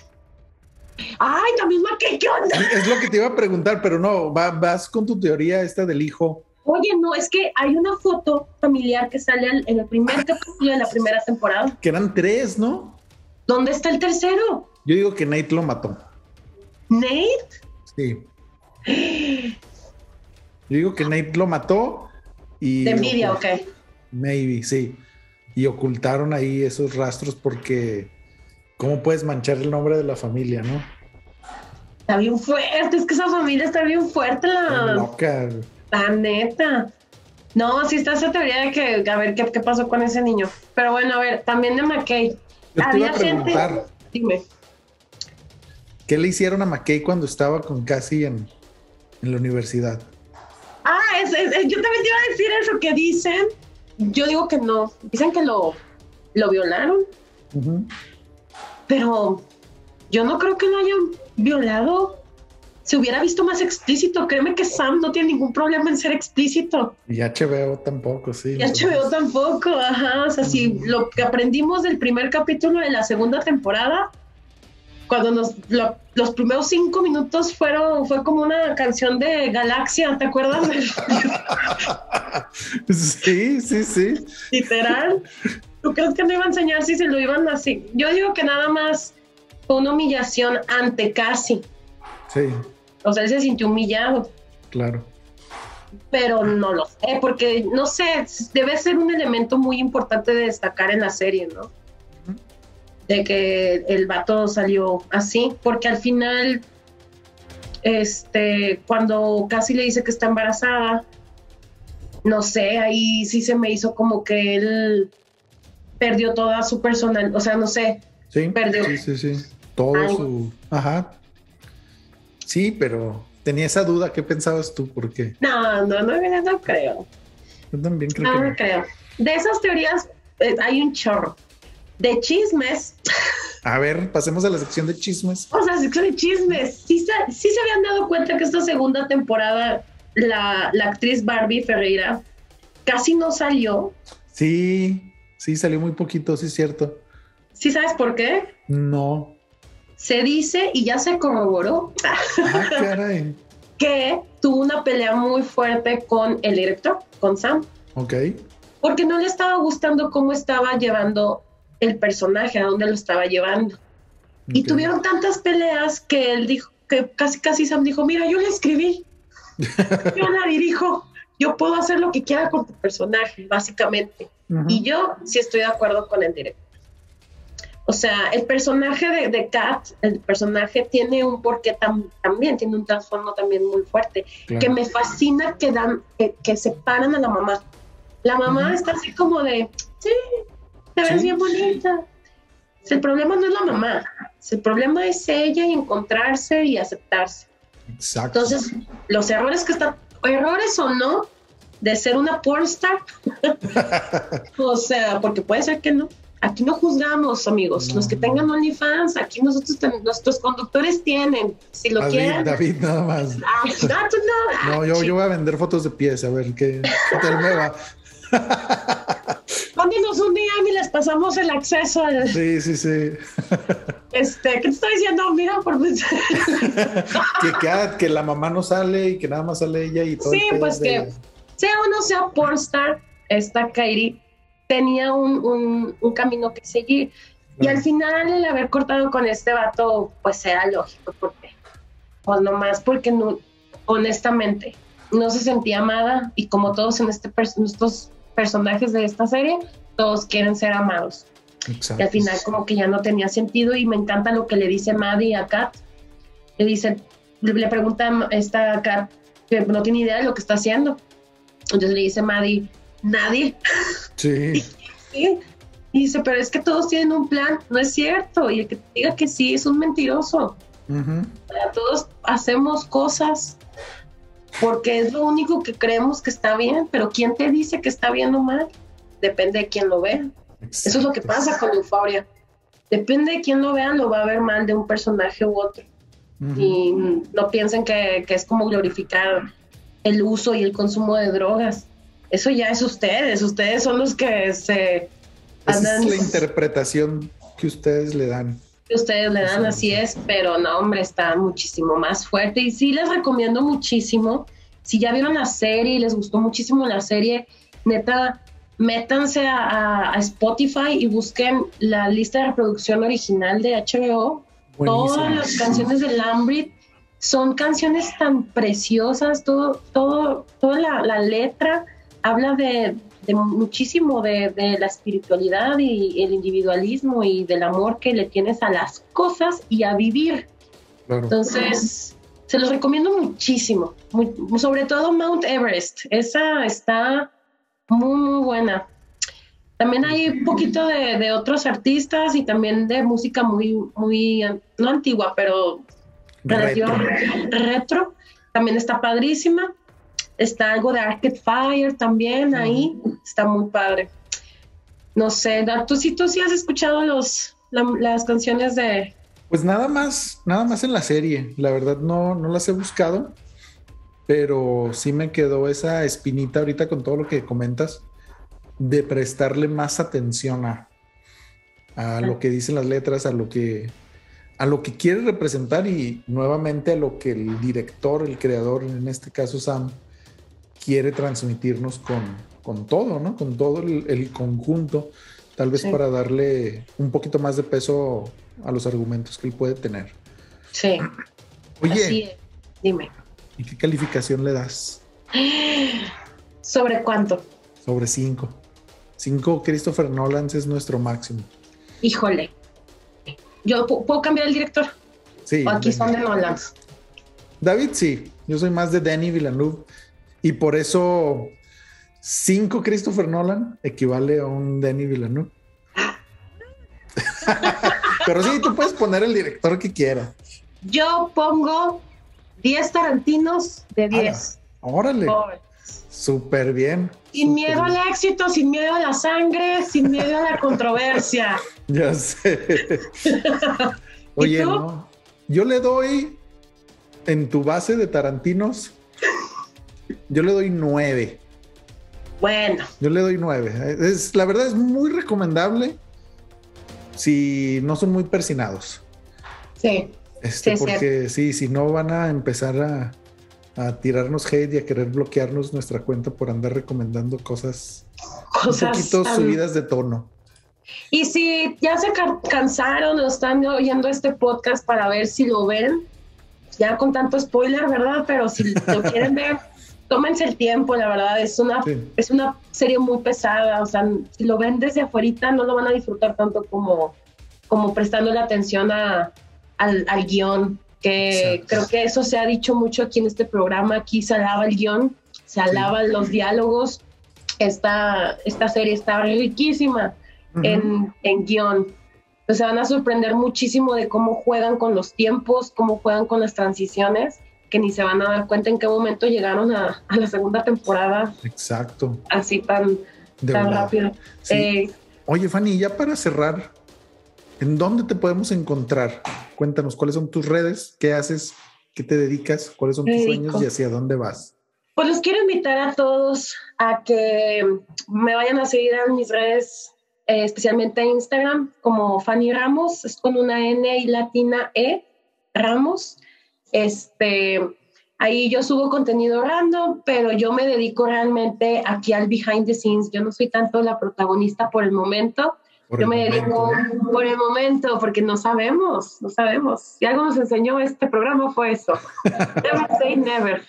Ay, también McKay, ¿qué onda? Es lo que te iba a preguntar, pero no, vas con tu teoría esta del hijo. Oye, no, es que hay una foto familiar que sale en el primer capítulo de la primera temporada. Que eran tres, ¿no? ¿Dónde está el tercero? Yo digo que Nate lo mató. ¿Nate? Sí. Yo digo que Nate lo mató y... De envidia, ok. Maybe, sí. Y ocultaron ahí esos rastros porque... ¿Cómo puedes manchar el nombre de la familia, no? Está bien fuerte, es que esa familia está bien fuerte. La, loca. La neta. No, sí está esa teoría de que, a ver, ¿qué, qué pasó con ese niño? Pero bueno, a ver, también de McKay. Había gente... Dime. ¿Qué le hicieron a McKay cuando estaba con Cassie en, en la universidad? Ah, es, yo también te iba a decir eso que dicen. Yo digo que no. Dicen que lo, lo violaron. Pero yo no creo que lo hayan violado. Se hubiera visto más explícito. Créeme que Sam no tiene ningún problema en ser explícito. Y HBO tampoco, sí. Y HBO tampoco, ajá. O sea, si lo que aprendimos del primer capítulo de la segunda temporada cuando nos los primeros cinco minutos fueron fue como una canción de Galaxia, ¿te acuerdas? *laughs* sí, sí, sí. Literal. ¿Tú crees que no iba a enseñar si se lo iban así? Yo digo que nada más fue una humillación ante casi. Sí. O sea, él se sintió humillado. Claro. Pero no lo sé, porque no sé, debe ser un elemento muy importante de destacar en la serie, ¿no? De que el vato salió así, porque al final, este, cuando casi le dice que está embarazada, no sé, ahí sí se me hizo como que él perdió toda su personal, o sea, no sé. Sí, perdió. Sí, sí, sí. Todo su. Ajá. Sí, pero tenía esa duda. ¿Qué pensabas tú? ¿Por qué? No, no, no, no, creo. Yo también creo no, que. No, creo. De esas teorías eh, hay un chorro de chismes. A ver, pasemos a la sección de chismes. O sea, sección de chismes. Sí, se habían dado cuenta que esta segunda temporada la, actriz Barbie Ferreira casi no salió. Sí, sí, salió muy poquito, sí es cierto. ¿Sí sabes por qué? No. Se dice y ya se corroboró ah, *laughs* caray. que tuvo una pelea muy fuerte con el director, con Sam. Ok. Porque no le estaba gustando cómo estaba llevando el personaje, a dónde lo estaba llevando. Y tuvieron tantas peleas que él dijo, que casi casi Sam dijo, mira, yo la escribí, *laughs* yo la dirijo, yo puedo hacer lo que quiera con tu personaje, básicamente. Y yo sí estoy de acuerdo con el director. O sea, el personaje de, de Kat, el personaje tiene un porqué también, tiene un trasfondo también muy fuerte, que me fascina que, dan, que, separan a la mamá. La mamá está así como de, sí, te ves bien bonita. El problema no es la mamá, el problema es ella y encontrarse y aceptarse. Exacto. Entonces, los errores que están, errores o no, de ser una pornstar. *laughs* o sea, porque puede ser que no. Aquí no juzgamos, amigos. Los que tengan OnlyFans, aquí nosotros, nuestros conductores tienen. Si lo quieren. David, nada más. Ah, no, yo, yo voy a vender fotos de pies, a ver qué, tal me va. Mándenos un día y les pasamos el acceso al. Sí, sí, sí. Este, ¿qué te estoy diciendo? Mira, por *laughs* que, que la mamá no sale y que nada más sale ella y todo. Sí, pues que sea o no sea pornstar, esta Kairi tenía un, un, camino que seguir. Y al final el haber cortado con este vato, pues era lógico, porque, pues nomás porque no, honestamente, no se sentía amada y como todos en este estos personajes de esta serie, todos quieren ser amados. Y al final como que ya no tenía sentido y me encanta lo que le dice Maddie a Kat. Le dice, le, pregunta a esta Kat que no tiene idea de lo que está haciendo. Entonces le dice Maddie, nadie. *laughs* Sí. y, dice, pero es que todos tienen un plan, no es cierto. Y el que diga que sí es un mentiroso. Todos hacemos cosas porque es lo único que creemos que está bien, pero ¿quién te dice que está bien o mal? Depende de quién lo vea. Eso es lo que pasa con euforia. Depende de quién lo vea, lo va a ver mal de un personaje u otro. Y no piensen que, que, es como glorificar el uso y el consumo de drogas. Eso ya es ustedes, ustedes son los que se... Esa es la interpretación que ustedes le dan. Que ustedes le dan, así es, pero no, hombre, está muchísimo más fuerte y sí les recomiendo muchísimo. Si ya vieron la serie y les gustó muchísimo la serie, neta, métanse a, Spotify y busquen la lista de reproducción original de HBO. Todas las canciones de Lambrit son canciones tan preciosas, todo, todo, toda la, letra habla de, muchísimo de, la espiritualidad y el individualismo y del amor que le tienes a las cosas y a vivir. Entonces, se los recomiendo muchísimo, sobre todo Mount Everest, esa está muy, muy buena. También hay un poquito de, de, otros artistas y también de música muy, muy, no antigua, pero retro. También está padrísima. Está algo de Arcade Fire también ahí. Está muy padre. No sé, tú sí, tú sí has escuchado los, las canciones de... Pues nada más, nada más en la serie. La verdad no, no las he buscado, pero sí me quedó esa espinita ahorita con todo lo que comentas de prestarle más atención a, a lo que dicen las letras, a lo que a lo que quiere representar y nuevamente a lo que el director, el creador, en este caso Sam, quiere transmitirnos con, con todo, ¿no? Con todo el, conjunto, tal vez para darle un poquito más de peso a los argumentos que él puede tener. Sí. Oye, dime. ¿Y qué calificación le das? ¿Sobre cuánto? Sobre cinco. Cinco Christopher Nolan es nuestro máximo. Híjole, yo puedo cambiar el director. Sí. O aquí son de Nolan. David, sí. Yo soy más de Danny Villeneuve. Y por eso, cinco Christopher Nolan equivale a un Danny Villeneuve. *laughs* Pero sí, tú puedes poner el director que quieras. Yo pongo 10 Tarantinos de 10. Órale. Súper bien. Sin miedo al éxito, sin miedo a la sangre, sin miedo a la controversia. *laughs* Ya sé. *laughs* Oye, no. Yo le doy en tu base de Tarantinos, yo le doy nueve. Bueno. Yo le doy nueve. Es, la verdad es muy recomendable si no son muy persinados. Sí. Este, porque sí, si no van a empezar a, a tirarnos hate y a querer bloquearnos nuestra cuenta por andar recomendando cosas, un poquito subidas de tono. Y si ya se cansaron o están oyendo este podcast para ver si lo ven, ya con tanto spoiler, ¿verdad? Pero si lo *laughs* quieren ver, tómense el tiempo, la verdad, es una, es una serie muy pesada, o sea, si lo ven desde afuera no lo van a disfrutar tanto como, como prestando la atención a, al, al guion que creo que eso se ha dicho mucho aquí en este programa, aquí se alaba el guion, se alaban los diálogos, esta, esta serie está riquísima en, en guion. se van a sorprender muchísimo de cómo juegan con los tiempos, cómo juegan con las transiciones, que ni se van a dar cuenta en qué momento llegaron a, la segunda temporada. Exacto. Así tan, tan rápido. Eh, Oye, Fanny, ya para cerrar, ¿en dónde te podemos encontrar? Cuéntanos cuáles son tus redes, qué haces, qué te dedicas, cuáles son tus sueños y hacia dónde vas. Pues los quiero invitar a todos a que me vayan a seguir en mis redes, eh, especialmente en Instagram, como Fanny Ramos, es con una N y latina E, Ramos. Este, ahí yo subo contenido random, pero yo me dedico realmente aquí al behind the scenes. Yo no soy tanto la protagonista por el momento. yo me dedico por el momento, porque no sabemos, no sabemos. Si algo nos enseñó este programa fue eso. *laughs* never say never.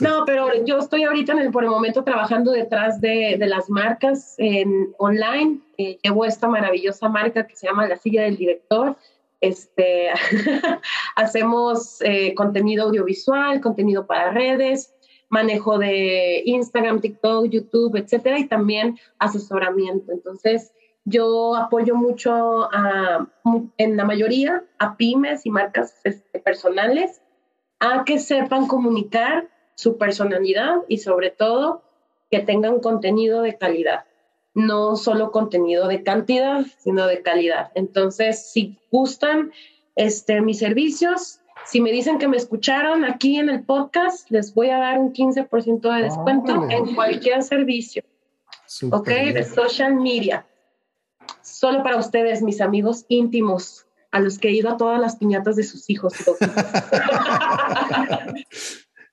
No, pero yo estoy ahorita en el, por el momento trabajando detrás de, de las marcas en online. Eh, llevo esta maravillosa marca que se llama La Silla del Director este, *laughs* hacemos eh, contenido audiovisual, contenido para redes, manejo de Instagram, TikTok, YouTube, etcétera, y también asesoramiento. Entonces, yo apoyo mucho en la mayoría a pymes y marcas este, personales a que sepan comunicar su personalidad y sobre todo que tengan contenido de calidad no solo contenido de cantidad, sino de calidad. Entonces, si gustan este, mis servicios, si me dicen que me escucharon aquí en el podcast, les voy a dar un 15% de descuento en cualquier servicio. ok, de social media. Solo para ustedes, mis amigos íntimos, a los que he ido a todas las piñatas de sus hijos. *laughs*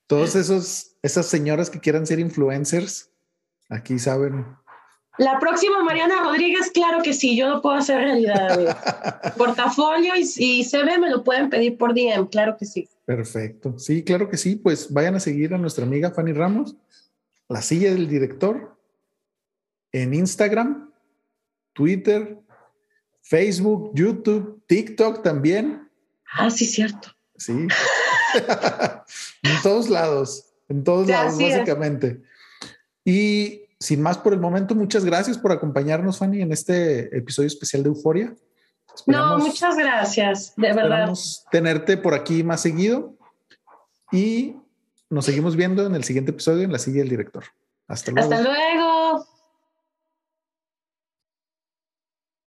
Todos esos, esas señoras que quieran ser influencers, aquí saben la próxima Mariana Rodríguez, claro que sí, yo lo puedo hacer realidad. *laughs* Portafolio y, y CV me lo pueden pedir por DM, claro que sí. Perfecto, sí, claro que sí. Pues vayan a seguir a nuestra amiga Fanny Ramos, la silla del director, en Instagram, Twitter, Facebook, YouTube, TikTok también. Ah, sí, cierto. Sí. *laughs* en todos lados, en todos lados, básicamente. Y sin más por el momento, muchas gracias por acompañarnos, Fanny, en este episodio especial de Euforia. no, muchas gracias, de verdad. tenerte por aquí más seguido y nos seguimos viendo en el siguiente episodio en la silla del director. Hasta luego. Hasta luego.